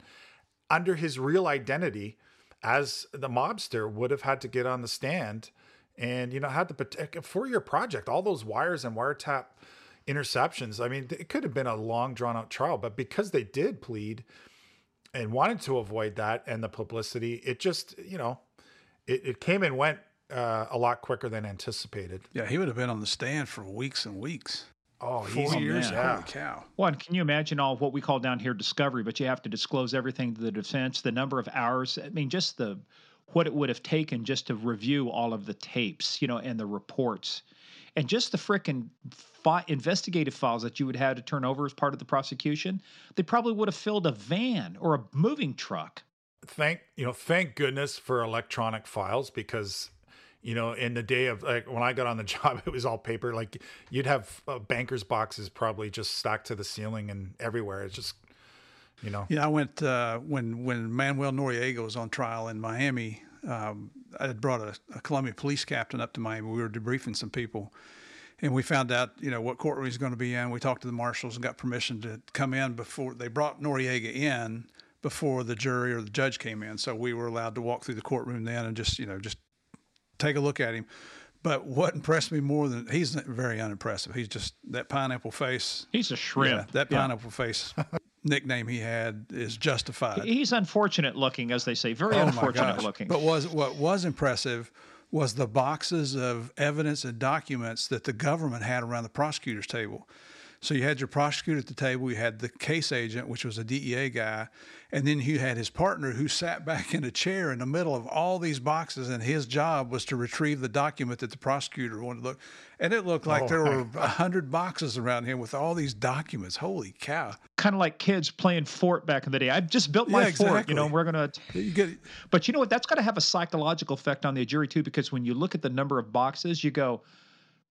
under his real identity as the mobster would have had to get on the stand and you know had protect for your project all those wires and wiretap interceptions i mean it could have been a long drawn out trial but because they did plead and wanted to avoid that and the publicity it just you know it, it came and went uh, a lot quicker than anticipated Yeah, he would have been on the stand for weeks and weeks. oh Four easy. years. yeah. Holy cow. One, can you imagine all what we call down here discovery? But you have to disclose everything to the defense, the number of hours. I mean, just the what it would have taken just to review all of the tapes, you know, and the reports, and just the frickin' fi- investigative files that you would have to turn over as part of the prosecution. They probably would have filled a van or a moving truck. thank you know thank goodness for electronic files because you know in the day of like when i got on the job it was all paper like you'd have uh, bankers boxes probably just stacked to the ceiling and everywhere it's just you know Yeah, I went uh, when when Manuel Noriega was on trial in Miami. Um, I had brought a, a Colombia police captain up to Miami. We were debriefing some people, and we found out you know what courtroom he's going to be in. We talked to the marshals and got permission to come in before they brought Noriega in before the jury or the judge came in. So we were allowed to walk through the courtroom then and just you know just take a look at him. But what impressed me more than he's very unimpressive. He's just that pineapple face. He's a shrimp. Yeah, that Yeah. pineapple face nickname he had is justified. He's unfortunate looking, as they say, very Oh unfortunate looking. But was what was impressive was the boxes of evidence and documents that the government had around the prosecutor's table. So you had your prosecutor at the table, you had the case agent, which was a DEA guy, and then you had his partner who sat back in a chair in the middle of all these boxes, and his job was to retrieve the document that the prosecutor wanted to look. And it looked like Oh, there were a hundred boxes around him with all these documents. Holy cow! Kind of like kids playing fort back in the day. I've just built my Yeah, fort, you know. exactly. We're gonna But you know what? That's got to have a psychological effect on the jury too, because when you look at the number of boxes, you go,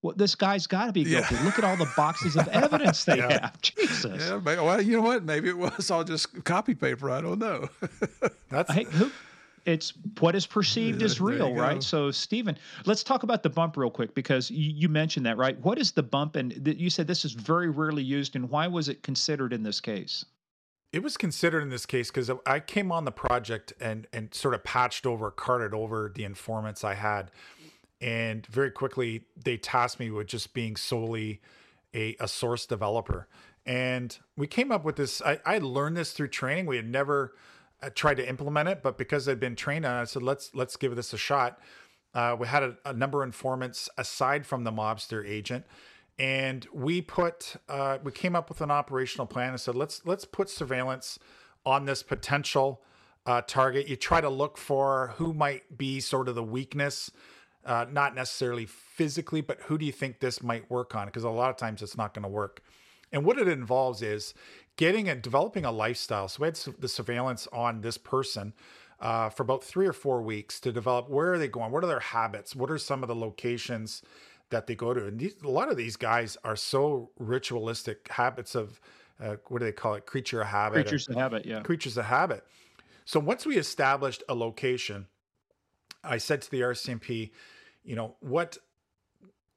well, this guy's got to be guilty. Yeah. Look at all the boxes of evidence they yeah. have. Jesus. Yeah, well, you know what? Maybe it was all just copy paper. I don't know. That's hey, who, it's what is perceived as real, right? So, Stephen, let's talk about the bump real quick because you, you mentioned that, right? What is the bump? And th- you said this is very rarely used, and why was it considered in this case? It was considered in this case because I came on the project and and sort of patched over, carted over the informants I had, and very quickly they tasked me with just being solely a, a source developer. And we came up with this. I, I learned this through training. We had never I tried to implement it, but because I'd been trained on it, I said, let's let's give this a shot. Uh, we had a, a, number of informants aside from the mobster agent, and we put uh, we came up with an operational plan and said, let's let's put surveillance on this potential uh, target. You try to look for who might be sort of the weakness, uh, not necessarily physically, but who do you think this might work on? Because a lot of times it's not going to work. And what it involves is getting and developing a lifestyle. So we had the surveillance on this person uh, for about three or four weeks to develop where are they going? What are their habits? What are some of the locations that they go to? And these, a lot of these guys are so ritualistic habits of uh, what do they call it? Creature of habit. Creatures of habit, yeah. Creatures of habit. So once we established a location, I said to the RCMP, you know, what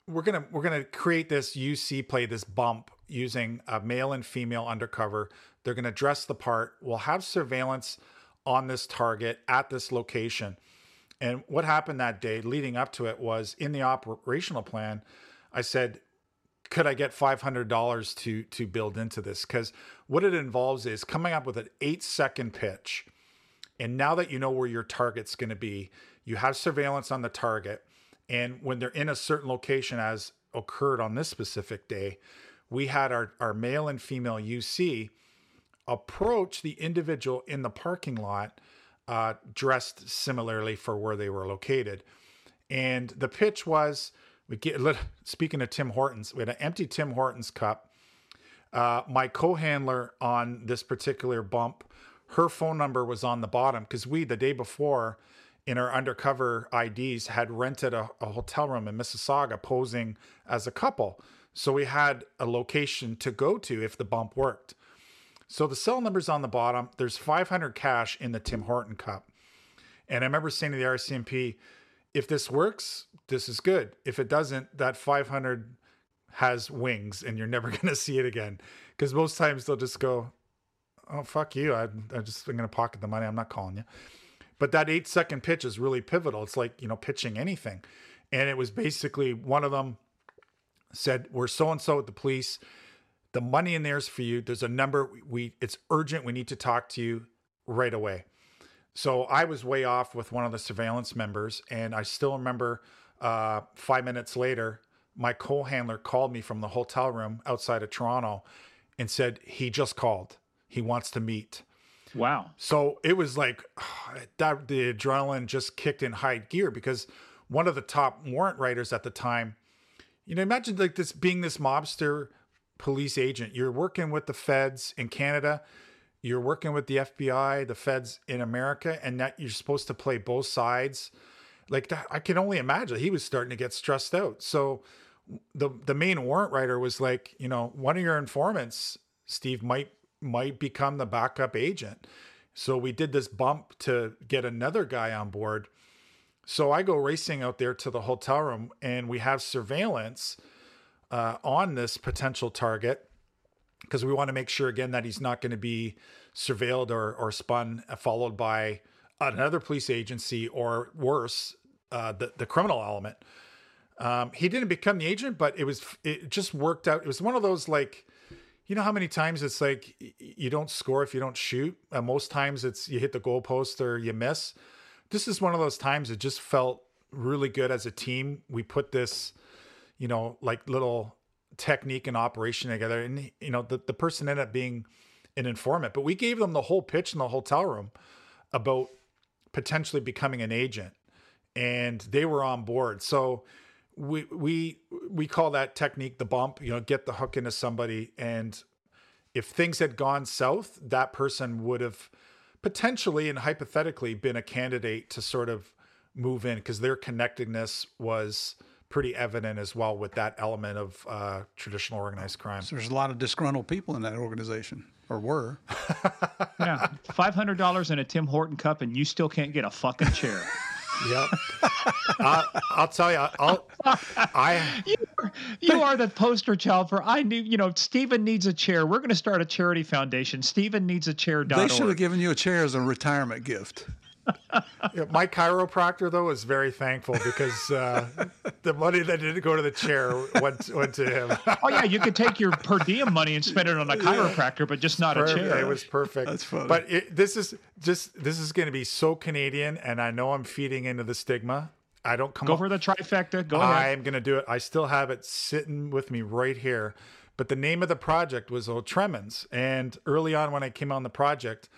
we're gonna we're gonna create this UC play, this bump using a male and female undercover. They're gonna dress the part. We'll have surveillance on this target at this location. And what happened that day leading up to it was in the operational plan, I said, could I get $500 to to build into this? Because what it involves is coming up with an eight second pitch. And now that you know where your target's going to be, you have surveillance on the target. And when they're in a certain location, as occurred on this specific day, we had our, our male and female UC approach the individual in the parking lot uh, dressed similarly for where they were located. And the pitch was we get speaking of Tim Hortons, we had an empty Tim Hortons cup. Uh, my co-handler on this particular bump, her phone number was on the bottom because we the day before in our undercover IDs had rented a, a, hotel room in Mississauga posing as a couple. So we had a location to go to if the bump worked. So the cell number's on the bottom. There's 500 cash in the Tim Horton cup. And I remember saying to the RCMP, if this works, this is good. If it doesn't, that 500 has wings and you're never going to see it again. Because most times they'll just go, oh, fuck you. I, I'm just going to pocket the money. I'm not calling you. But that eight second pitch is really pivotal. It's like, you know, pitching anything. And it was basically one of them said, We're so and so with the police. The money in there's for you. There's a number. We it's urgent. We need to talk to you right away. So I was way off with one of the surveillance members, and I still remember uh, five minutes later, my co-handler called me from the hotel room outside of Toronto and said he just called. He wants to meet. Wow. So it was like that the adrenaline just kicked in high gear because one of the top warrant writers at the time, you know, imagine like this being this mobster police agent. You're working with the feds in Canada, you're working with the FBI, the feds in America, and that you're supposed to play both sides. Like that, I can only imagine he was starting to get stressed out. So the the main warrant writer was like, you know, one of your informants, Steve, might might become the backup agent. So we did this bump to get another guy on board. So I go racing out there to the hotel room and we have surveillance uh, on this potential target because we want to make sure again that he's not going to be surveilled or, or spun, uh, followed by another police agency or worse, uh, the, the criminal element. Um, he didn't become the agent, but it was, it just worked out. It was one of those like, you know how many times it's like you don't score if you don't shoot. Uh, most times it's you hit the goalpost or you miss. This is one of those times it just felt really good as a team. We put this, you know, like little technique and operation together, and you know the the person ended up being an informant, but we gave them the whole pitch in the hotel room about potentially becoming an agent, and they were on board. So we we we call that technique the bump you know get the hook into somebody and if things had gone south that person would have potentially and hypothetically been a candidate to sort of move in because their connectedness was pretty evident as well with that element of uh, traditional organized crime. So there's a lot of disgruntled people in that organization, or were. Yeah, five hundred dollars in a Tim Horton cup, and you still can't get a fucking chair. Yep. uh, I'll tell you, I'll, I you, are, you are the poster child for I need. You know, Stephen needs a chair. We're going to start a charity foundation. Stephen needs a chair. They should have given you a chair as a retirement gift. Yeah, my chiropractor though is very thankful because uh, the money that didn't go to the chair went went to him. oh yeah, you could take your per diem money and spend it on a chiropractor, but just not perfect. a chair. It was perfect. That's funny. But it, this is just this is going to be so Canadian, and I know I'm feeding into the stigma. I don't come go up, for the trifecta. Go ahead. I'm going to do it. I still have it sitting with me right here. But the name of the project was Otremens, and early on when I came on the project,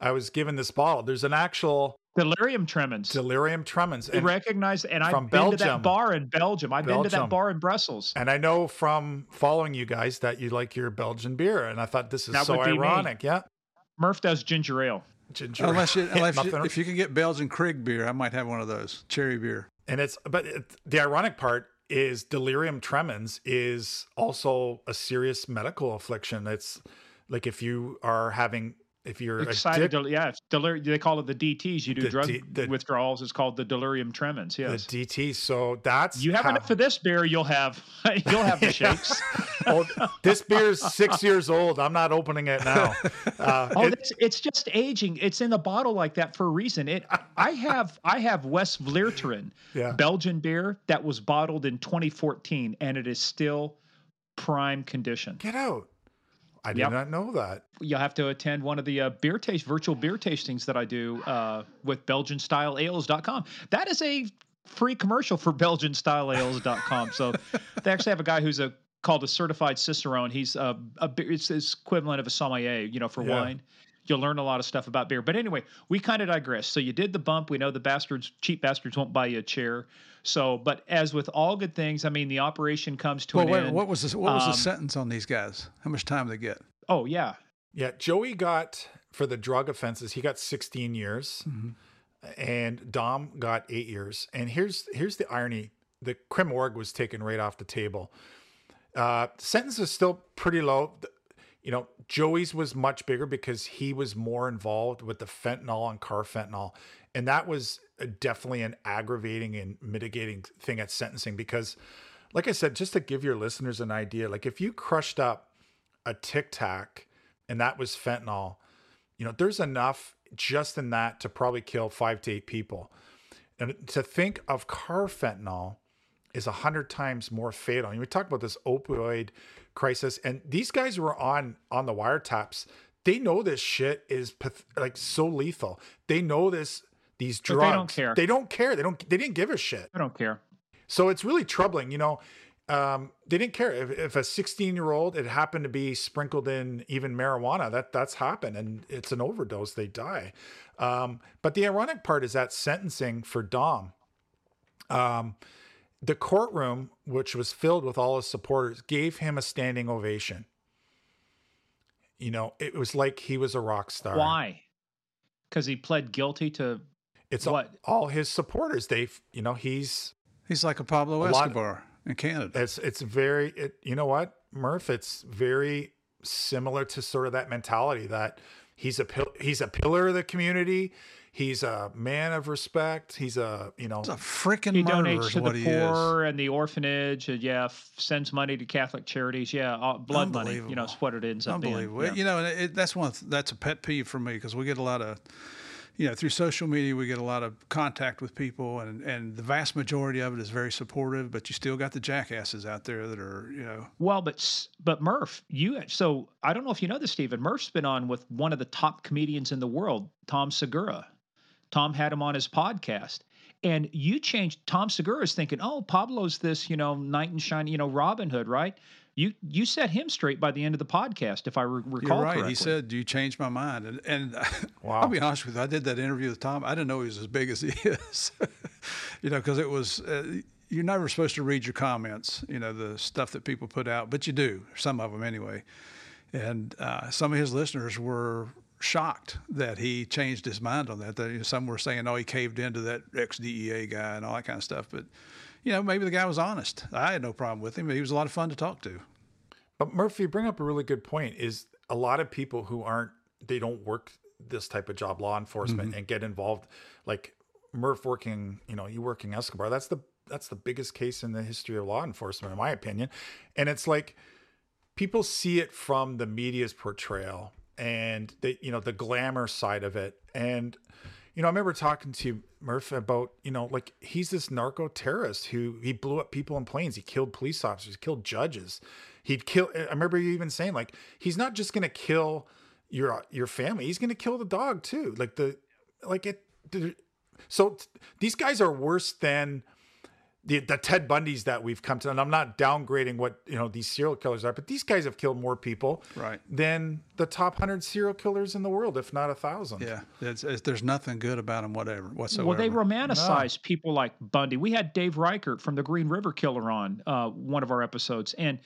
I was given this bottle. There's an actual Delirium tremens. Delirium tremens. And recognize, and I've been Belgium. to that bar in Belgium. I've Belgium. been to that bar in Brussels. And I know from following you guys that you like your Belgian beer. And I thought this is that so ironic. Yeah. Murph does ginger ale. Ginger unless you, unless you, if you can get Belgian Kriek beer, I might have one of those cherry beer. And it's, but it, the ironic part is delirium tremens is also a serious medical affliction. It's like if you are having if you're excited, addic- yeah, delir- they call it the DTS. You do the drug D- the, withdrawals. It's called the delirium tremens. Yes, the DT. So that's you have how- enough for this beer. You'll have you'll have the shakes. oh, this beer is six years old. I'm not opening it now. Uh, oh, it, it's, it's just aging. It's in the bottle like that for a reason. It. I have I have West Vleteren, yeah. Belgian beer that was bottled in 2014, and it is still prime condition. Get out. I did yep. not know that. You'll have to attend one of the uh, beer taste virtual beer tastings that I do uh, with BelgianStyleAles.com. That is a free commercial for BelgianStyleAles.com. so they actually have a guy who's a called a certified cicerone. He's a, a it's equivalent of a sommelier, you know, for yeah. wine. You'll learn a lot of stuff about beer. But anyway, we kind of digress. So you did the bump. We know the bastards, cheap bastards, won't buy you a chair. So, but as with all good things, I mean, the operation comes to well, an wait, end. What was the, what was um, the sentence on these guys? How much time they get? Oh yeah, yeah. Joey got for the drug offenses. He got 16 years, mm-hmm. and Dom got eight years. And here's here's the irony: the crim org was taken right off the table. Uh, sentence is still pretty low. You know, Joey's was much bigger because he was more involved with the fentanyl and carfentanil, and that was uh, definitely an aggravating and mitigating thing at sentencing because like I said, just to give your listeners an idea, like if you crushed up a tic tac and that was fentanyl, you know, there's enough just in that to probably kill five to eight people. And to think of carfentanil is a hundred times more fatal. And we talk about this opioid crisis, and these guys were on on the wiretaps. They know this shit is like so lethal. They know this these drugs. But they don't care. They don't care. They don't. They didn't give a shit. They don't care. So it's really troubling. You know, um, they didn't care if, if a 16 year old it happened to be sprinkled in even marijuana. That that's happened, and it's an overdose. They die. Um, but the ironic part is that sentencing for Dom. Um, the courtroom, which was filled with all his supporters, gave him a standing ovation. You know, it was like he was a rock star. Why? Because he pled guilty to it's what all, all his supporters. They've you know he's he's like a Pablo a Escobar lot, in Canada. It's it's very it you know what Murph. It's very similar to sort of that mentality that he's a he's a pillar of the community. He's a man of respect. He's a you know he's a freaking he donates to the poor and the orphanage. And yeah, f- sends money to Catholic charities. Yeah, uh, blood money. You know, it's what it ends up being. Unbelievable. Yeah. You know, it, that's one that's a pet peeve for me because we get a lot of you know, through social media, we get a lot of contact with people, and, and the vast majority of it is very supportive. But you still got the jackasses out there that are, you know. Well, but but Murph, you so I don't know if you know this, Stephen. Murph's been on with one of the top comedians in the world, Tom Segura. Tom had him on his podcast, and you changed. Tom Segura is thinking, oh, Pablo's this, you know, knight and shining, you know, Robin Hood, right? You you set him straight by the end of the podcast, if I re- recall You're right. Correctly. He said, "Do you change my mind?" And, and wow. I'll be honest with you, I did that interview with Tom. I didn't know he was as big as he is. you know, because it was. Uh, you're never supposed to read your comments, you know, the stuff that people put out, but you do, some of them anyway. And uh, some of his listeners were shocked that he changed his mind on that. that you know, some were saying, "Oh, he caved into that ex DEA guy and all that kind of stuff," but you know, maybe the guy was honest. I had no problem with him. He was a lot of fun to talk to. But Murphy, bring up a really good point. Is a lot of people who aren't they don't work this type of job, law enforcement, mm-hmm. and get involved. Like Murph working, you know, you working Escobar. That's the that's the biggest case in the history of law enforcement, in my opinion. And it's like people see it from the media's portrayal and the you know the glamour side of it. And you know, I remember talking to Murph about, you know, like he's this narco terrorist who he blew up people in planes. He killed police officers, killed judges. He'd kill. I remember you even saying like he's not just to kill your your family. He's to kill the dog too. Like the like it. So these guys are worse than the, the Ted Bundys that we've come to, and I'm not downgrading what you know these serial killers are, but these guys have killed more people right. than the top hundred serial killers in the world, if not a thousand. Yeah, it's, it's, there's nothing good about them, whatever whatsoever. Well, they romanticize no. people like Bundy. We had Dave Reichert from the Green River Killer on uh, one of our episodes, and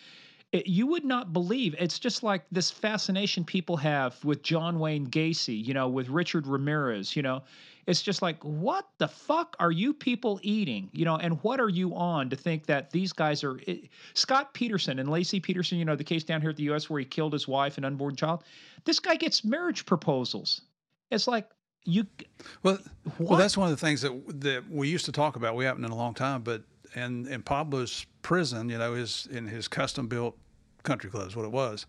it, you would not believe it's just like this fascination people have with John Wayne Gacy, you know, with Richard Ramirez, you know. It's just like, what the fuck are you people eating? You know, and what are you on to think that these guys are it, Scott Peterson and Laci Peterson, you know, the case down here at the US where he killed his wife and unborn child. This guy gets marriage proposals. It's like you Well, what? well that's one of the things that that we used to talk about. We haven't in a long time, but in in Pablo's prison, you know, is in his custom built country club is what it was.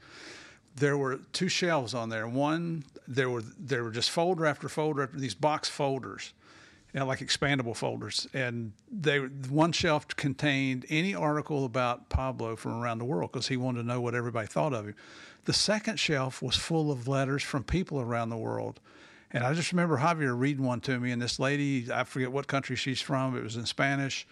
There were two shelves on there. One there were there were just folder after folder after these box folders, you know, like expandable folders, and they one shelf contained any article about Pablo from around the world because he wanted to know what everybody thought of him. The second shelf was full of letters from people around the world. And I just remember Javier reading one to me, and this lady, I forget what country she's from, it was in Spanish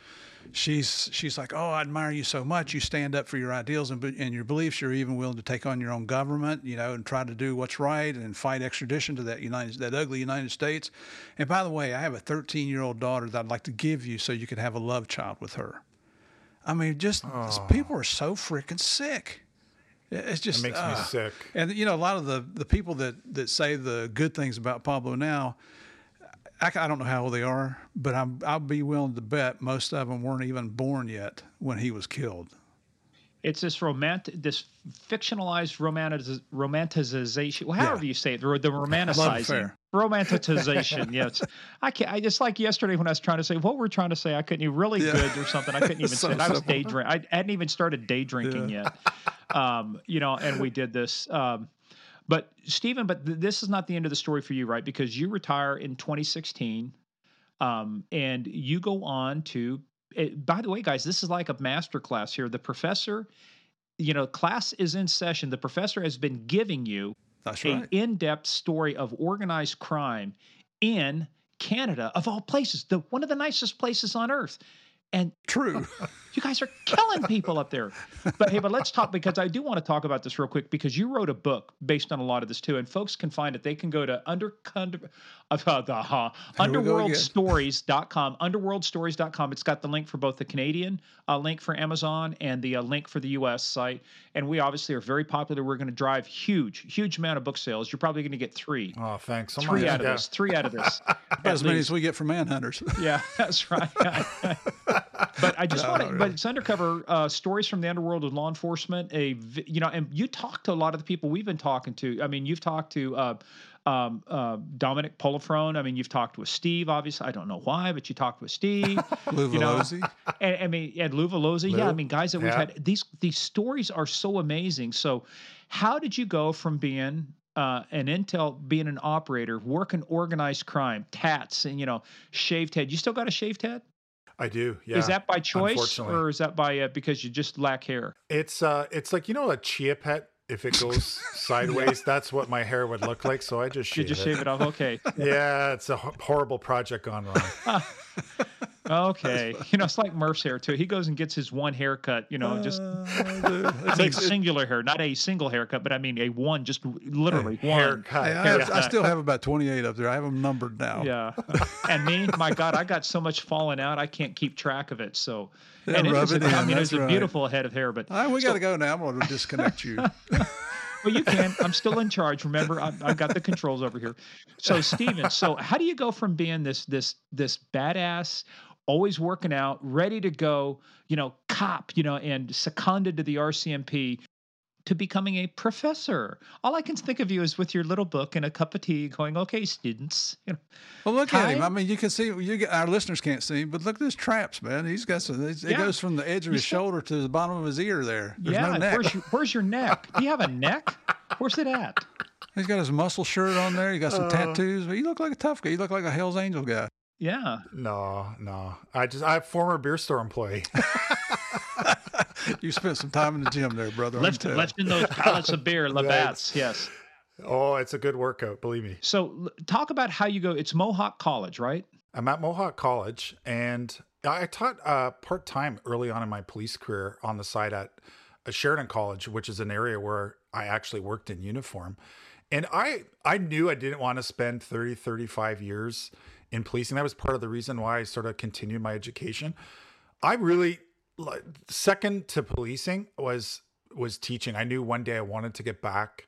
she's she's like, "Oh, I admire you so much. You stand up for your ideals and, and your beliefs. You're even willing to take on your own government, you know, and try to do what's right and fight extradition to that United that ugly United States. And by the way, I have a 13 year old daughter that I'd like to give you so you could have a love child with her. I mean, just oh. people are so freaking sick. It's just it makes uh, me sick. And you know, a lot of the the people that that say the good things about Pablo now I, I don't know how old they are, but I'm, I'll be willing to bet most of them weren't even born yet when he was killed. It's this romantic, this fictionalized romantic, romanticization. Well, however yeah. you say it, the, the romanticizing, romanticization. yes, I can't. I just like yesterday when I was trying to say what we're trying to say. I couldn't. You really yeah. good or something. I couldn't even so say. It. I was day drink. I hadn't even started day drinking yeah. yet. Um, you know, and we did this. Um, but Stephen, but th- this is not the end of the story for you, right? Because you retire in 2016, um, and you go on to. It, eh, by the way, guys, this is like a master class here. The professor, you know, class is in session. The professor has been giving you That's an in-depth story of organized crime in Canada, of all places, the one of the nicest places on earth. And true, you guys are killing people up there. But hey, but let's talk because I do want to talk about this real quick because you wrote a book based on a lot of this too, and folks can find it. They can go to under, uh, the uh, underworldstories.com, underworldstories.com. It's got the link for both the Canadian uh, link for Amazon and the uh, link for the US site. And we obviously are very popular. We're going to drive huge, huge amount of book sales. You're probably going to get three. Oh, thanks. So three out of yeah. this. Three out of this. as many as we get from Manhunters. yeah, that's right. but I just no, want to, really. but it's undercover uh, stories from the underworld of law enforcement. A, you know, and you talk to a lot of the people we've been talking to. I mean, you've talked to uh, um, uh, Dominic Polifrone. I mean, you've talked with Steve, obviously. I don't know why, but you talked with Steve. Lou you know, and I mean, and Lou Velozzi. Yeah, I mean, guys that we've yeah. had. These these stories are so amazing. So, how did you go from being uh, an intel being an operator, working organized crime, tats, and you know, shaved head. You still got a shaved head? I do. Yeah. Is that by choice or is that by uh, because you just lack hair? It's uh, it's like you know a chia pet. If it goes sideways, yeah. that's what my hair would look like. So I just shave you just it. shave it off. Okay. yeah, it's a horrible project gone wrong. Okay, you know it's like Murph's hair too. He goes and gets his one haircut. You know, just uh, I mean, singular hair, not a single haircut, but I mean a one, just literally one haircut. I, haircut. I, still have about twenty eight up there. I have them numbered now. Yeah, and me, my God, I got so much falling out, I can't keep track of it. So, yeah, and rub it, it in. I mean, it's right. a beautiful head of hair, but right, we so, got to go now. I'm going to disconnect you. well, you can. I'm still in charge. Remember, I've, I've, got the controls over here. So, Steven, so how do you go from being this this this badass always working out, ready to go, you know, cop, you know, and seconded to the RCMP to becoming a professor. All I can think of you is with your little book and a cup of tea, going, "Okay, students." You know, Well, look at him. I mean, you can see you get, our listeners can't see him, but look at his traps, man. He's got some. It Yeah. goes from the edge of his said- shoulder to the bottom of his ear. There, there's yeah. no neck. Where's your, where's your neck? Do you have a neck? Where's it at? He's got his muscle shirt on there. He got Uh. some tattoos. But you look like a tough guy. You look like a Hell's Angel guy. Yeah. No, no. I just I'm former beer store employee. You spent some time in the gym there, brother. I can Lift, tell. lifting those pallets of beer, Labatt's. Yes. oh, it's a good workout, believe me. So l- talk about how you go. It's Mohawk College, right? I'm at Mohawk College, and I taught uh, part time early on in my police career on the side at uh, Sheridan College, which is an area where I actually worked in uniform. And I I knew I didn't want to spend 30, 35 years in policing. That was part of the reason why I sort of continued my education. I really second to policing was was teaching. I knew one day I wanted to get back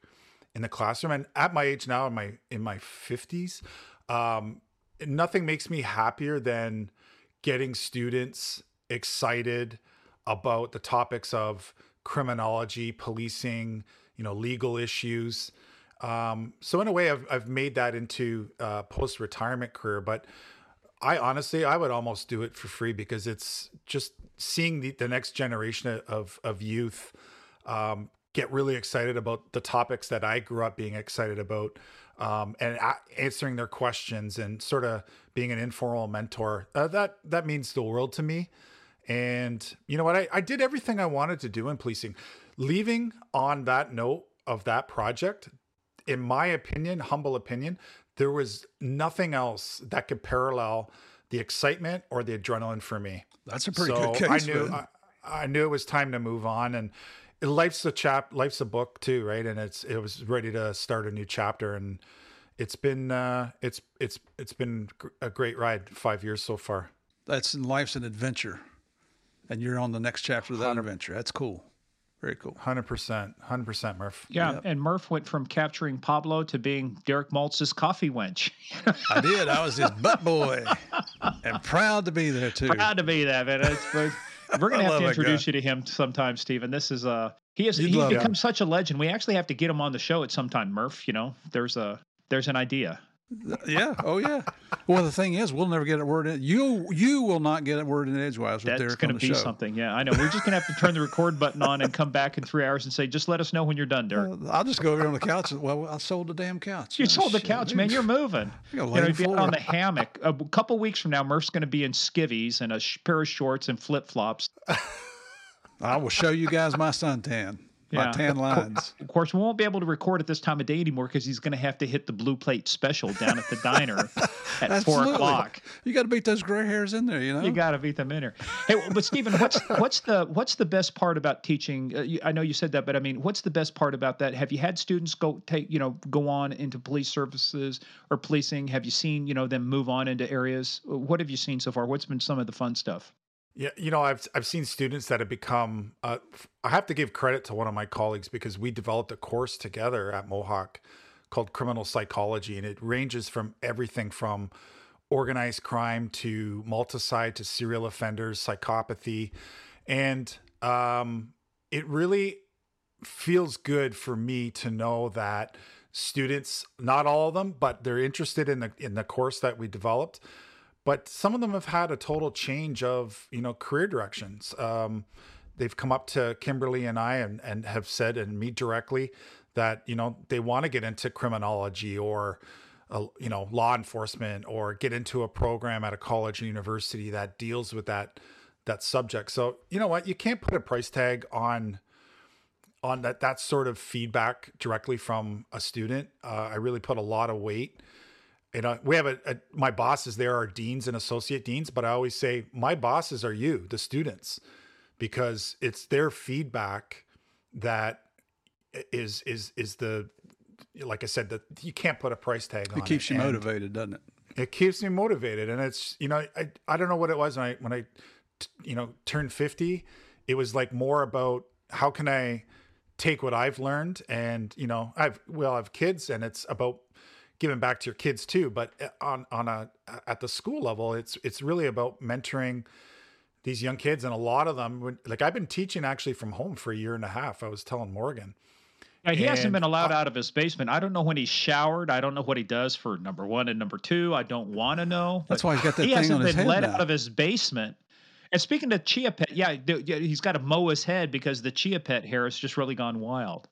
in the classroom and at my age now in my in my 50s um nothing makes me happier than getting students excited about the topics of criminology, policing, you know, legal issues. Um, so in a way, I've I've made that into a post retirement career, but I honestly, I would almost do it for free because it's just seeing the, the next generation of of youth um, get really excited about the topics that I grew up being excited about, um, and a- answering their questions and sort of being an informal mentor. Uh, that that means the world to me. And you know what? I, I did everything I wanted to do in policing. Leaving on that note of that project, in my opinion, humble opinion, there was nothing else that could parallel the excitement or the adrenaline for me. That's a pretty so good case. I knew. I, I knew it was time to move on, and life's a chap, life's a book too, right? And it's it was ready to start a new chapter, and it's been uh, it's it's it's been a great ride. Five years so far. That's life's an adventure, and you're on the next chapter of that adventure. That's cool. Very cool. Hundred percent, hundred percent, Murph. Yeah. And Murph went from capturing Pablo to being Derek Maltz's coffee wench. I did. I was his butt boy, and proud to be there too. Proud to be there, man. It's, but we're gonna have to introduce you to him sometime, Stephen. This is uh he is You'd he's become him. such a legend. We actually have to get him on the show at some time, Murph. You know, there's a there's an idea. Yeah. Oh yeah. Well, the thing is, we'll never get a word in. You you will not get a word in edgewise with That's Derek going to be show. something. Yeah, I know. We're just going to have to turn the record button on and come back in three hours and say, just let us know when you're done, Derek. Uh, I'll just go over here on the couch. And, well, I sold the damn couch. you Oh, sold the shit. couch, man. You're moving. You gotta lay know, you'd be out on the hammock. A couple weeks from now, Murph's going to be in skivvies and a sh- pair of shorts and flip flops. I will show you guys my suntan, my Yeah. tan lines. Of course, we won't be able to record at this time of day anymore because he's going to have to hit the blue plate special down at the diner at four o'clock. You got to beat those gray hairs in there, you know. You got to beat them in here. Hey, well, but Stephen, what's what's the what's the best part about teaching? Uh, you, I know you said that, but I mean, what's the best part about that? Have you had students go take you know go on into police services or policing? Have you seen you know them move on into areas? What have you seen so far? What's been some of the fun stuff? Yeah, you know, I've I've seen students that have become. Uh, I have to give credit to one of my colleagues because we developed a course together at Mohawk called Criminal Psychology, and it ranges from everything from organized crime to multicide to serial offenders, psychopathy, and um, it really feels good for me to know that students, not all of them, but they're interested in the in the course that we developed but some of them have had a total change of you know career directions. Um, they've come up to kimberly and i and, and have said and me directly that you know they want to get into criminology or uh, you know law enforcement or get into a program at a college or university that deals with that that subject. So you know what? You can't put a price tag on on that that sort of feedback directly from a student. Uh, i really put a lot of weight you know, we have a, a my bosses there are deans and associate deans, but I always say my bosses are you, the students, because it's their feedback that is is is the like I said that you can't put a price tag on It keeps you and motivated, doesn't it? It keeps me motivated, and it's you know I I don't know what it was when I when I t- you know turned fifty, it was like more about how can I take what I've learned and you know I've well I have kids and it's about giving back to your kids too. But uh, on on a at the school level, it's it's really about mentoring these young kids, and a lot of them, like I've been teaching actually from home for a year and a half. I was telling Morgan. Yeah, he and, hasn't been allowed uh, out of his basement. I don't know when he's showered. I don't know what he does for number one and number two. I don't want to know. That's why he's got that he thing hasn't on his been let now. out of his basement. And speaking of chia pet, yeah, he's got to mow his head because the chia pet hair has just really gone wild.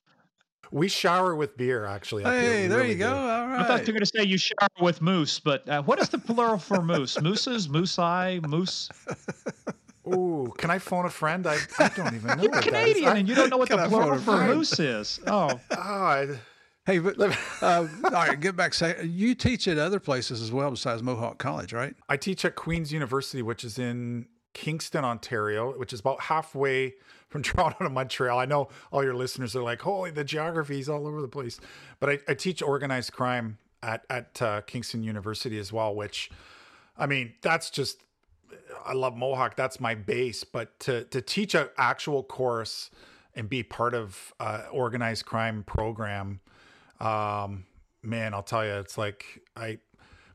We shower with beer, actually. Hey, there really you go. Do. All right. I thought you were going to say you shower with moose, but uh, what is the plural for moose? Mooses, moosei, moose. Ooh, can I phone a friend? I, I don't even know. You're Canadian and you don't know what the plural for moose is. Oh. oh I, hey, but uh, all right, get back. Say you teach at other places as well besides Mohawk College, right? I teach at Queen's University, which is in Kingston, Ontario, which is about halfway from Toronto to Montreal. I know all your listeners are like, holy, the geography is all over the place. But I, I teach organized crime at, at uh, Kingston University as well, which, I mean, that's just, I love Mohawk. That's my base. But to, to teach an actual course and be part of uh, organized crime program, um, man, I'll tell you, it's like I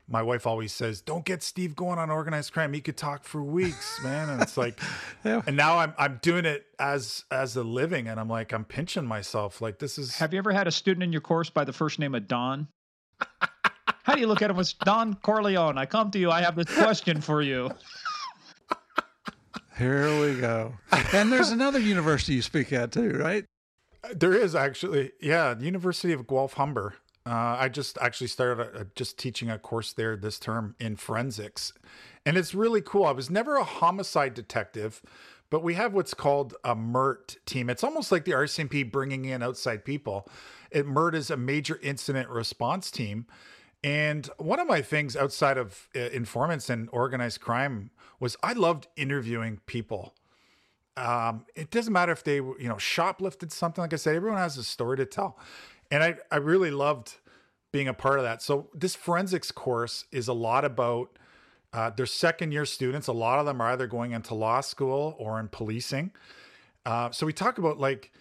my wife always says, "Don't get Steve going on organized crime. He could talk for weeks, man." And it's like, yeah. and now I'm I'm doing it as as a living, and I'm like, I'm pinching myself. Like this is. Have you ever had a student in your course by the first name of Don? How do you look at him as Don Corleone? I come to you. I have this question for you. Here we go. And there's another university you speak at too, right? There is actually, yeah, University of Guelph Humber. Uh, I just actually started a, a, just teaching a course there this term in forensics, and it's really cool. I was never a homicide detective, but we have what's called a MERT team. It's almost like the RCMP bringing in outside people. It MERT is a major incident response team. And one of my things outside of uh, informants and organized crime was I loved interviewing people. Um, it doesn't matter if they, you know, shoplifted something. Like I said, everyone has a story to tell and I, I really loved being a part of that. So this forensics course is a lot about uh, their second year students. A lot of them are either going into law school or in policing. Uh, so we talk about like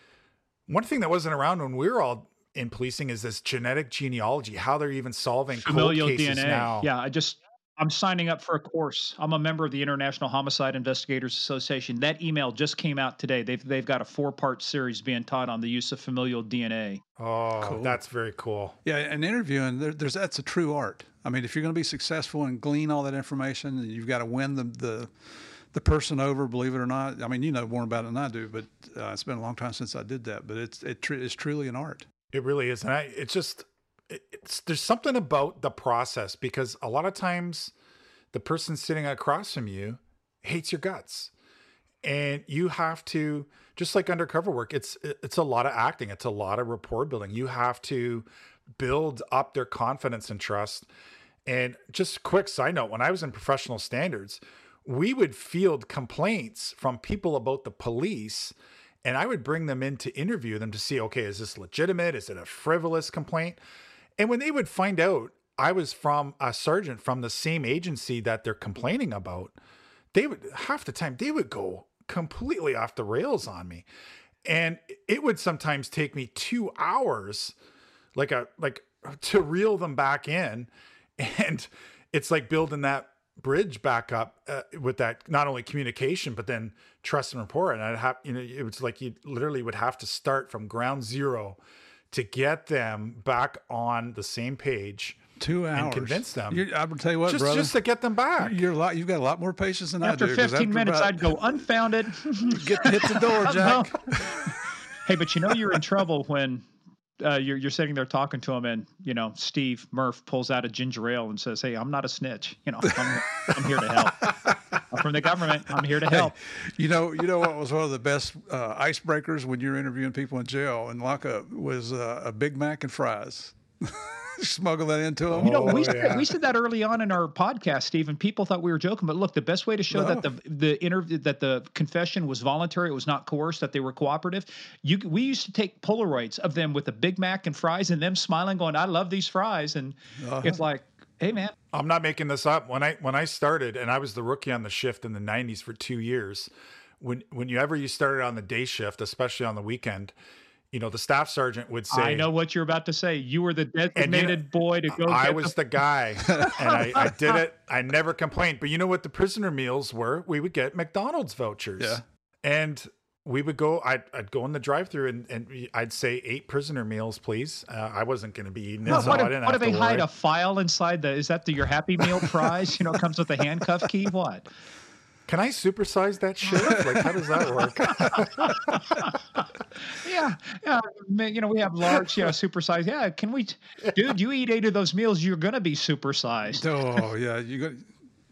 one thing that wasn't around when we were all in policing is this genetic genealogy, how they're even solving familial DNA. Now. Yeah, I just I'm signing up for a course. I'm a member of the International Homicide Investigators Association. That email just came out today. They've they've got a four part series being taught on the use of familial DNA. Oh, cool. that's very cool. Yeah, and interviewing there, there's that's a true art. I mean, if you're going to be successful and glean all that information, you've got to win the the the person over. Believe it or not, I mean, you know more about it than I do, but uh, it's been a long time since I did that. But it's it tr- it's truly an art. It really is, and I it's just it's there's something about the process because a lot of times the person sitting across from you hates your guts. And you have to just like undercover work it's it's a lot of acting. It's a lot of rapport building. You have to build up their confidence and trust. And just quick side note when i was in professional standards we would field complaints from people about the police and i would bring them in to interview them to see okay is this legitimate? Is it a frivolous complaint and when they would find out I was from a sergeant from the same agency that they're complaining about, they would half the time they would go completely off the rails on me. And it would sometimes take me two hours, like a like to reel them back in. And it's like building that bridge back up uh, with that not only communication but then trust and rapport. And I'd have you know it was like you literally would have to start from ground zero to get them back on the same page two hours and convince them. You're, I will tell you what, just, brother, just to get them back. You're a lot. You've got a lot more patience than after I do. 15 after minutes, about, I'd go unfounded. get hit the door, Jack. hey, but you know you're in trouble when uh, you're you're sitting there talking to him, and you know Steve Murph pulls out a ginger ale and says, "Hey, I'm not a snitch. You know, I'm, I'm here to help. I'm from the government. I'm here to help." Hey, you know, you know what was one of the best uh, icebreakers when you're interviewing people in jail and lockup was uh, a Big Mac and fries. smuggle that into them. You know, we, oh, said, yeah. we said that early on in our podcast, Steve, and people thought we were joking. But look, the best way to show no. that the the interview that the confession was voluntary, it was not coerced, that they were cooperative. You we used to take Polaroids of them with a Big Mac and fries, and them smiling, going, "I love these fries," and uh-huh. it's like. Hey man, I'm not making this up. When I when I started, and I was the rookie on the shift in the '90s for two years. When when you ever you started on the day shift, especially on the weekend, you know, the staff sergeant would say, I know what you're about to say. You were the designated boy to go. I was the, the guy, and I, I, did it. I never complained. But you know what the prisoner meals were? We would get McDonald's vouchers. Yeah. And we would go, I'd, I'd go in the drive through and, and I'd say eight prisoner meals, please. Uh, I wasn't going to be eating it. What, so what, I didn't what do they worry. hide a file inside the, is that the, your Happy Meal prize? you know, comes with a handcuff key? What? Can I supersize that shit? Like, how does that work? yeah, yeah. You know, we have large, you know, supersized. Yeah, can we, dude? You eat eight of those meals, you're gonna be supersized. Oh yeah, you got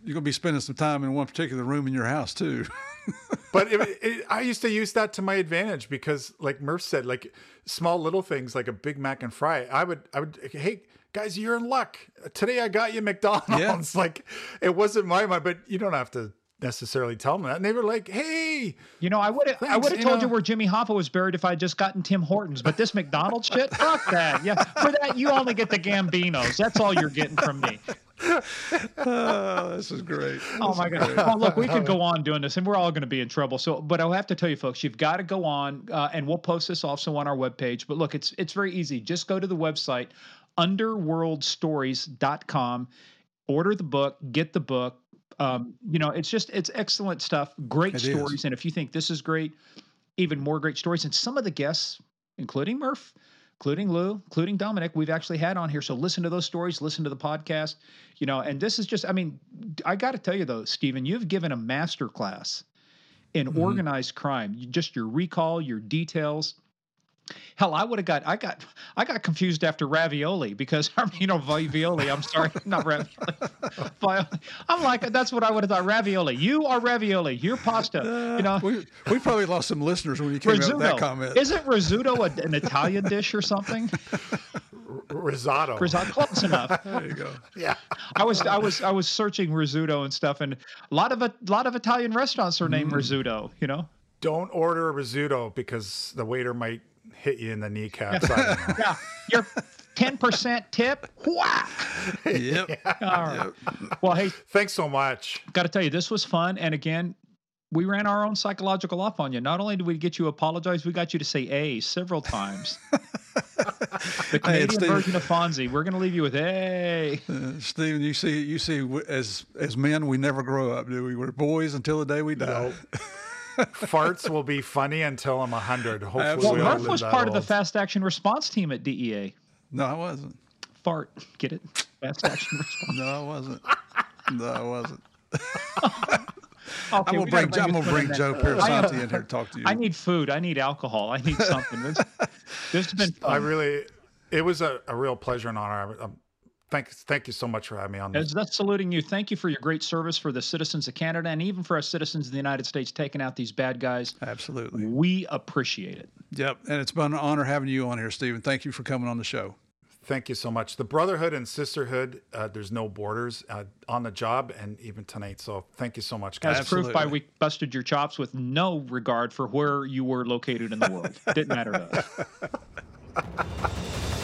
you're gonna be spending some time in one particular room in your house too. but it, it, I used to use that to my advantage because, like Murph said, like small little things like a Big Mac and fry. I would, I would, hey guys, you're in luck. Today I got you McDonald's. Yeah. Like it wasn't my mind, but you don't have to necessarily tell them that. And they were like, "Hey, you know, I would have, I would have told know. you where Jimmy Hoffa was buried if I had just gotten Tim Hortons. But this McDonald's shit, fuck that. Yeah, for that you only get the Gambinos. That's all you're getting from me. Oh, this is great. Oh my god! Well, look, we could go on doing this, and we're all going to be in trouble. So, but I'll have to tell you, folks, you've got to go on, uh, and we'll post this also on our webpage. But look, it's it's very easy. Just go to the website underworldstories.com, order the book, get the book um, you know, it's just it's excellent stuff, great it stories. Is. And if you think this is great, even more great stories. And some of the guests, including Murph, including Lou, including Dominic, we've actually had on here. So listen to those stories, listen to the podcast, you know, and this is just, I mean, I got to tell you though, Stephen, you've given a master class in mm-hmm. organized crime. You, just your recall, your details, Hell, I would have got I got I got confused after ravioli because I mean, you know ravioli. I'm sorry, not ravioli. I'm like that's what I would have thought. Ravioli. You are ravioli. You're pasta. You know. We, we probably lost some listeners when you came risotto. out with that comment. Isn't risotto a, an Italian dish or something? risotto. Risotto, close enough. There you go. Yeah. I was I was I was searching risotto and stuff, and a lot of a lot of Italian restaurants are named mm. risotto. You know. Don't order a risotto because the waiter might hit you in the kneecaps. yeah, your ten percent tip. Whack. Yep. Yep. Well, hey, thanks so much. Got to tell you, this was fun, and again. We ran our own psychological off on you. Not only did we get you apologize, we got you to say A several times. the Canadian hey, version of Fonzie. We're going to leave you with A. Uh, Stephen, you see, you see, as as men, we never grow up, do we? We're boys until the day we die. Nope. Farts will be funny until I'm 100. Hopefully, well, Murph was part old. of the fast action response team at DEA. No, I wasn't. Fart. Get it? Fast action response. no, I wasn't. No, I wasn't. Okay, I'm gonna bring, I'm gonna bring Joe Parasanti uh, in here to talk to you. I need food. I need alcohol. I need something. This, this has been. Fun. I really. It was a, a real pleasure and honor. I'm Thank, thank you so much for having me on this. As that's saluting you. Thank you for your great service for the citizens of Canada and even for us citizens of the United States taking out these bad guys. Absolutely. We appreciate it. Yep. And it's been an honor having you on here, Stephen. Thank you for coming on the show. Thank you so much. The brotherhood and sisterhood, uh, there's no borders uh, on the job and even tonight. So thank you so much, guys. As proof by we busted your chops with no regard for where you were located in the world. Didn't matter to us.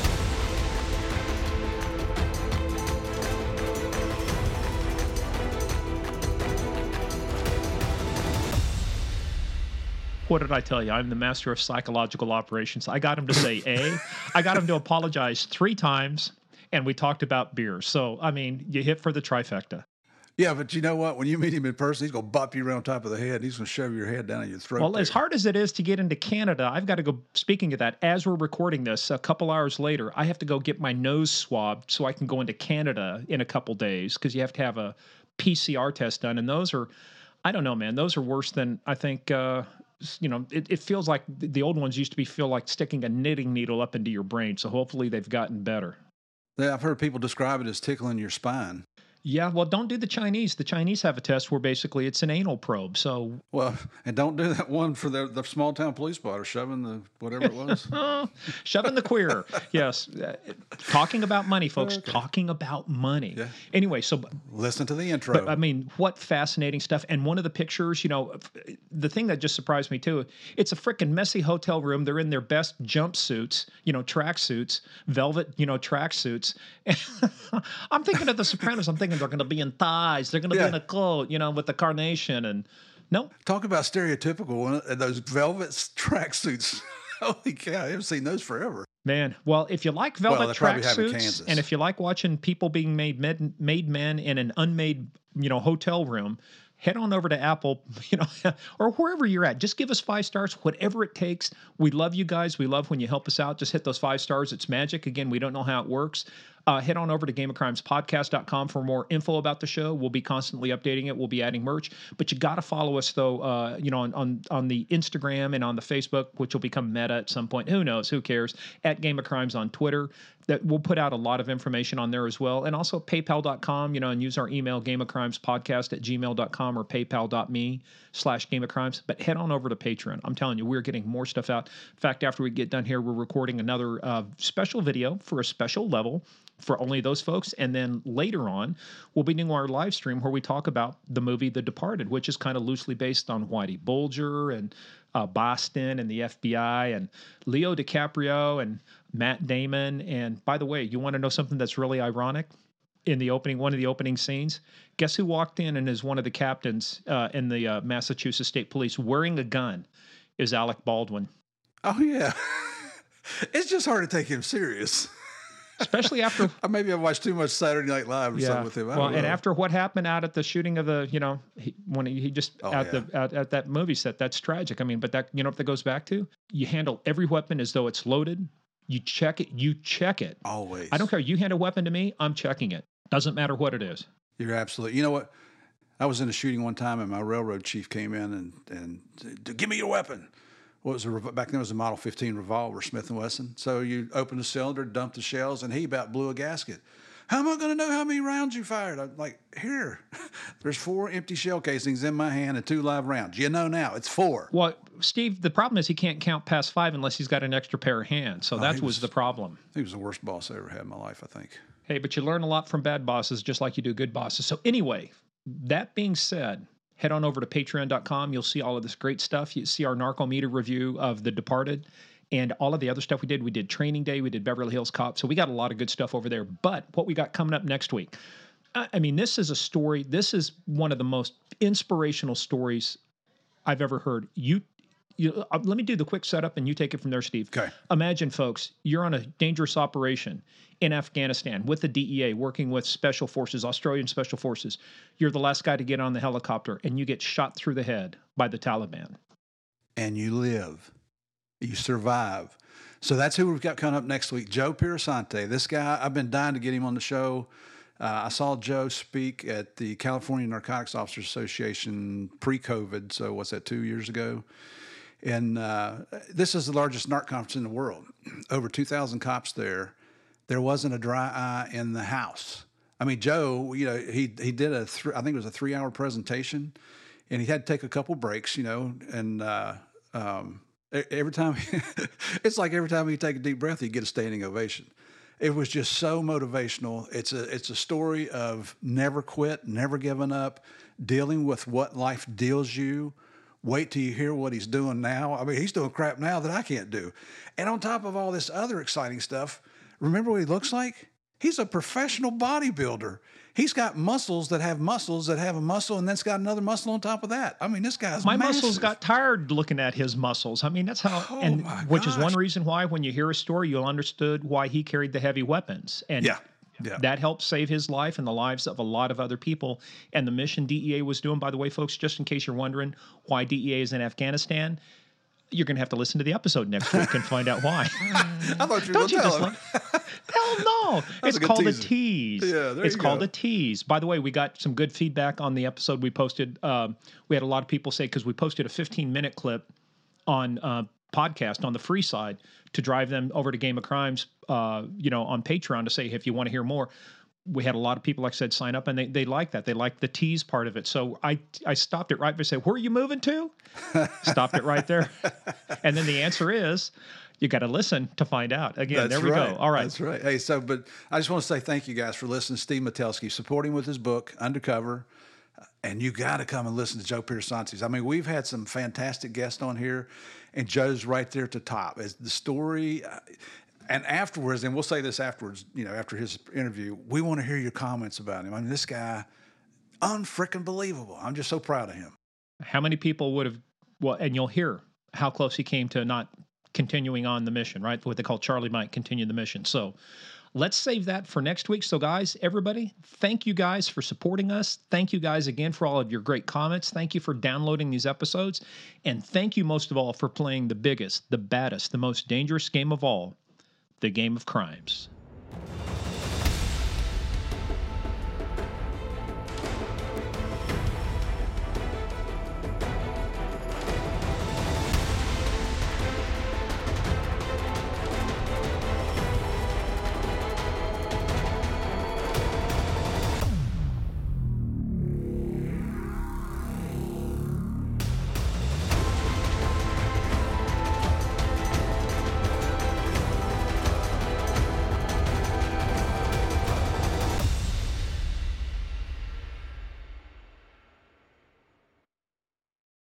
what did I tell you? I'm the master of psychological operations. I got him to say A. I got him to apologize three times, and we talked about beer. So, I mean, you hit for the trifecta. Yeah, but you know what? When you meet him in person, he's going to bop you around top of the head. He's going to shove your head down your throat. Well, there. as hard as it is to get into Canada, I've got to go. Speaking of that, as we're recording this, a couple hours later, I have to go get my nose swabbed so I can go into Canada in a couple days because you have to have a PCR test done, and those are. I don't know, man. Those are worse than I think uh, you know, it, it feels like the old ones used to be feel like sticking a knitting needle up into your brain. So hopefully they've gotten better. Yeah, I've heard people describe it as tickling your spine. Yeah, well, don't do the Chinese. The Chinese have a test where basically it's an anal probe. So well, and don't do that one for the the small town police spotter shoving the whatever it was, shoving the queer. yes, talking about money, folks. Okay. Talking about money. Yeah. Anyway, so listen to the intro. But, I mean, what fascinating stuff! And one of the pictures, you know, the thing that just surprised me too. It's a freaking messy hotel room. They're in their best jumpsuits, you know, track suits, velvet, you know, track suits. I'm thinking of The Sopranos. I'm thinking they're going to be in thighs. They're going to yeah. be in a coat, you know, with the carnation and no. Talk about stereotypical. Those velvet tracksuits Holy cow! I haven't seen those forever. Man, well, if you like velvet probably tracksuits, and if you like watching people being made med, made men in an unmade, you know, hotel room, head on over to Apple, you know, or wherever you're at. Just give us five stars, whatever it takes. We love you guys. We love when you help us out. Just hit those five stars. It's magic. Again, we don't know how it works. Uh, head on over to gameofcrimespodcast.com for more info about the show. We'll be constantly updating it. We'll be adding merch, but you got to follow us though. Uh, you know, on, on on the Instagram and on the Facebook, which will become Meta at some point. Who knows? Who cares? At Game of Crimes on Twitter. That we'll put out a lot of information on there as well, and also PayPal.com. You know, and use our email gameofcrimespodcast at gmail.com or PayPal.me slash Game of Crimes. But head on over to Patreon. I'm telling you, we're getting more stuff out. In fact, after we get done here, we're recording another uh, special video for a special level for only those folks. And then later on, we'll be doing our live stream where we talk about the movie The Departed, which is kind of loosely based on Whitey Bulger and uh, Boston and the FBI and Leo DiCaprio and Matt Damon. And by the way, you want to know something that's really ironic? In the opening, one of the opening scenes, guess who walked in and is one of the captains uh, in the uh, Massachusetts State Police wearing a gun? Is Alec Baldwin. Oh yeah, it's just hard to take him serious. Especially after maybe I watched too much Saturday Night Live or something with him. Well, and after what happened out at the shooting of the, you know, he, when he, he just Oh, at yeah. the at, at that movie set, that's tragic. I mean, but that you know what that goes back to? You handle every weapon as though it's loaded. You check it. You check it. always, I don't care. You hand a weapon to me, I'm checking it. Doesn't matter what it is. You're absolutely. You know what? I was in a shooting one time, and my railroad chief came in and and said, "Give me your weapon." What was a back then? It was a Model 15 revolver, Smith and Wesson. So you open the cylinder, dump the shells, and he about blew a gasket. How am I going to know how many rounds you fired? I'm like, here, there's four empty shell casings in my hand and two live rounds. You know now, it's four. Well, Steve, the problem is he can't count past five unless he's got an extra pair of hands. So oh, that was was- the problem. He was the worst boss I ever had in my life, I think. Hey, but you learn a lot from bad bosses, just like you do good bosses. So anyway, that being said, head on over to patreon.com. You'll see all of this great stuff. You see our Narcometer review of The Departed and all of the other stuff we did. We did Training Day, we did Beverly Hills Cop. So we got a lot of good stuff over there. But what we got coming up next week, I I mean, this is a story. This is one of the most inspirational stories I've ever heard. You, you uh, let me do the quick setup and you take it from there, Steve. Okay. Imagine, folks, you're on a dangerous operation in Afghanistan with the DEA, working with special forces, Australian special forces. You're the last guy to get on the helicopter and you get shot through the head by the Taliban. and you live, you survive. So that's who we've got coming up next week. Joe Pirasante. This guy, I've been dying to get him on the show. Uh, I saw Joe speak at the California Narcotics Officers Association pre-COVID. So what's that? Two years ago. And uh, this is the largest NARC conference in the world. Over 2,000 cops there. There wasn't a dry eye in the house. I mean, Joe, you know, he he did a th- I think it was a three hour presentation, and he had to take a couple breaks, you know, and uh, um, every time it's like every time you take a deep breath, you get a standing ovation. It was just so motivational. It's a it's a story of never quit, never giving up, dealing with what life deals you. Wait till you hear what he's doing now. I mean, he's doing crap now that I can't do. And on top of all this other exciting stuff, remember what he looks like? He's a professional bodybuilder. He's got muscles that have muscles that have a muscle, and then's got another muscle on top of that. I mean, this guy's My massive. muscles got tired looking at his muscles. I mean, that's how, Oh and which is one reason why when you hear a story, you'll understood why he carried the heavy weapons. And Yeah. Yeah. that helped save his life and the lives of a lot of other people. And the mission DEA was doing, by the way, folks, just in case you're wondering why DEA is in Afghanistan, you're going to have to listen to the episode next week and find out why. I thought you were going Don't to you tell just him. like, hell no. it's a called a tease. Yeah, there it's called go. a tease. By the way, we got some good feedback on the episode we posted. Um, we had a lot of people say, because we posted a 15 minute clip on uh, podcast on the free side to drive them over to Game of Crimes, uh, you know, on Patreon to say, if you want to hear more. We had a lot of people, like I said, sign up and they, they like that. They like the tease part of it. So I I stopped it right by saying, Where are you moving to? stopped it right there. And then the answer is, you got to listen to find out. Again, there we right. go. All right. That's right. Hey, so, but I just want to say thank you guys for listening. Steve Metelsky, supporting with his book, Undercover. And you got to come and listen to Joe Piersantes. I mean, we've had some fantastic guests on here, and Joe's right there at the top. As the story, uh, and afterwards, and we'll say this afterwards, you know, after his interview, we want to hear your comments about him. I mean, this guy, unfreaking believable. I'm just so proud of him. how many people would have well and you'll hear how close he came to not continuing on the mission, right? What they call Charlie Mike continue the mission. So let's save that for next week. So, guys, everybody, thank you guys for supporting us. Thank you guys again for all of your great comments. Thank you for downloading these episodes. And thank you most of all for playing the biggest, the baddest, the most dangerous game of all the game of crimes.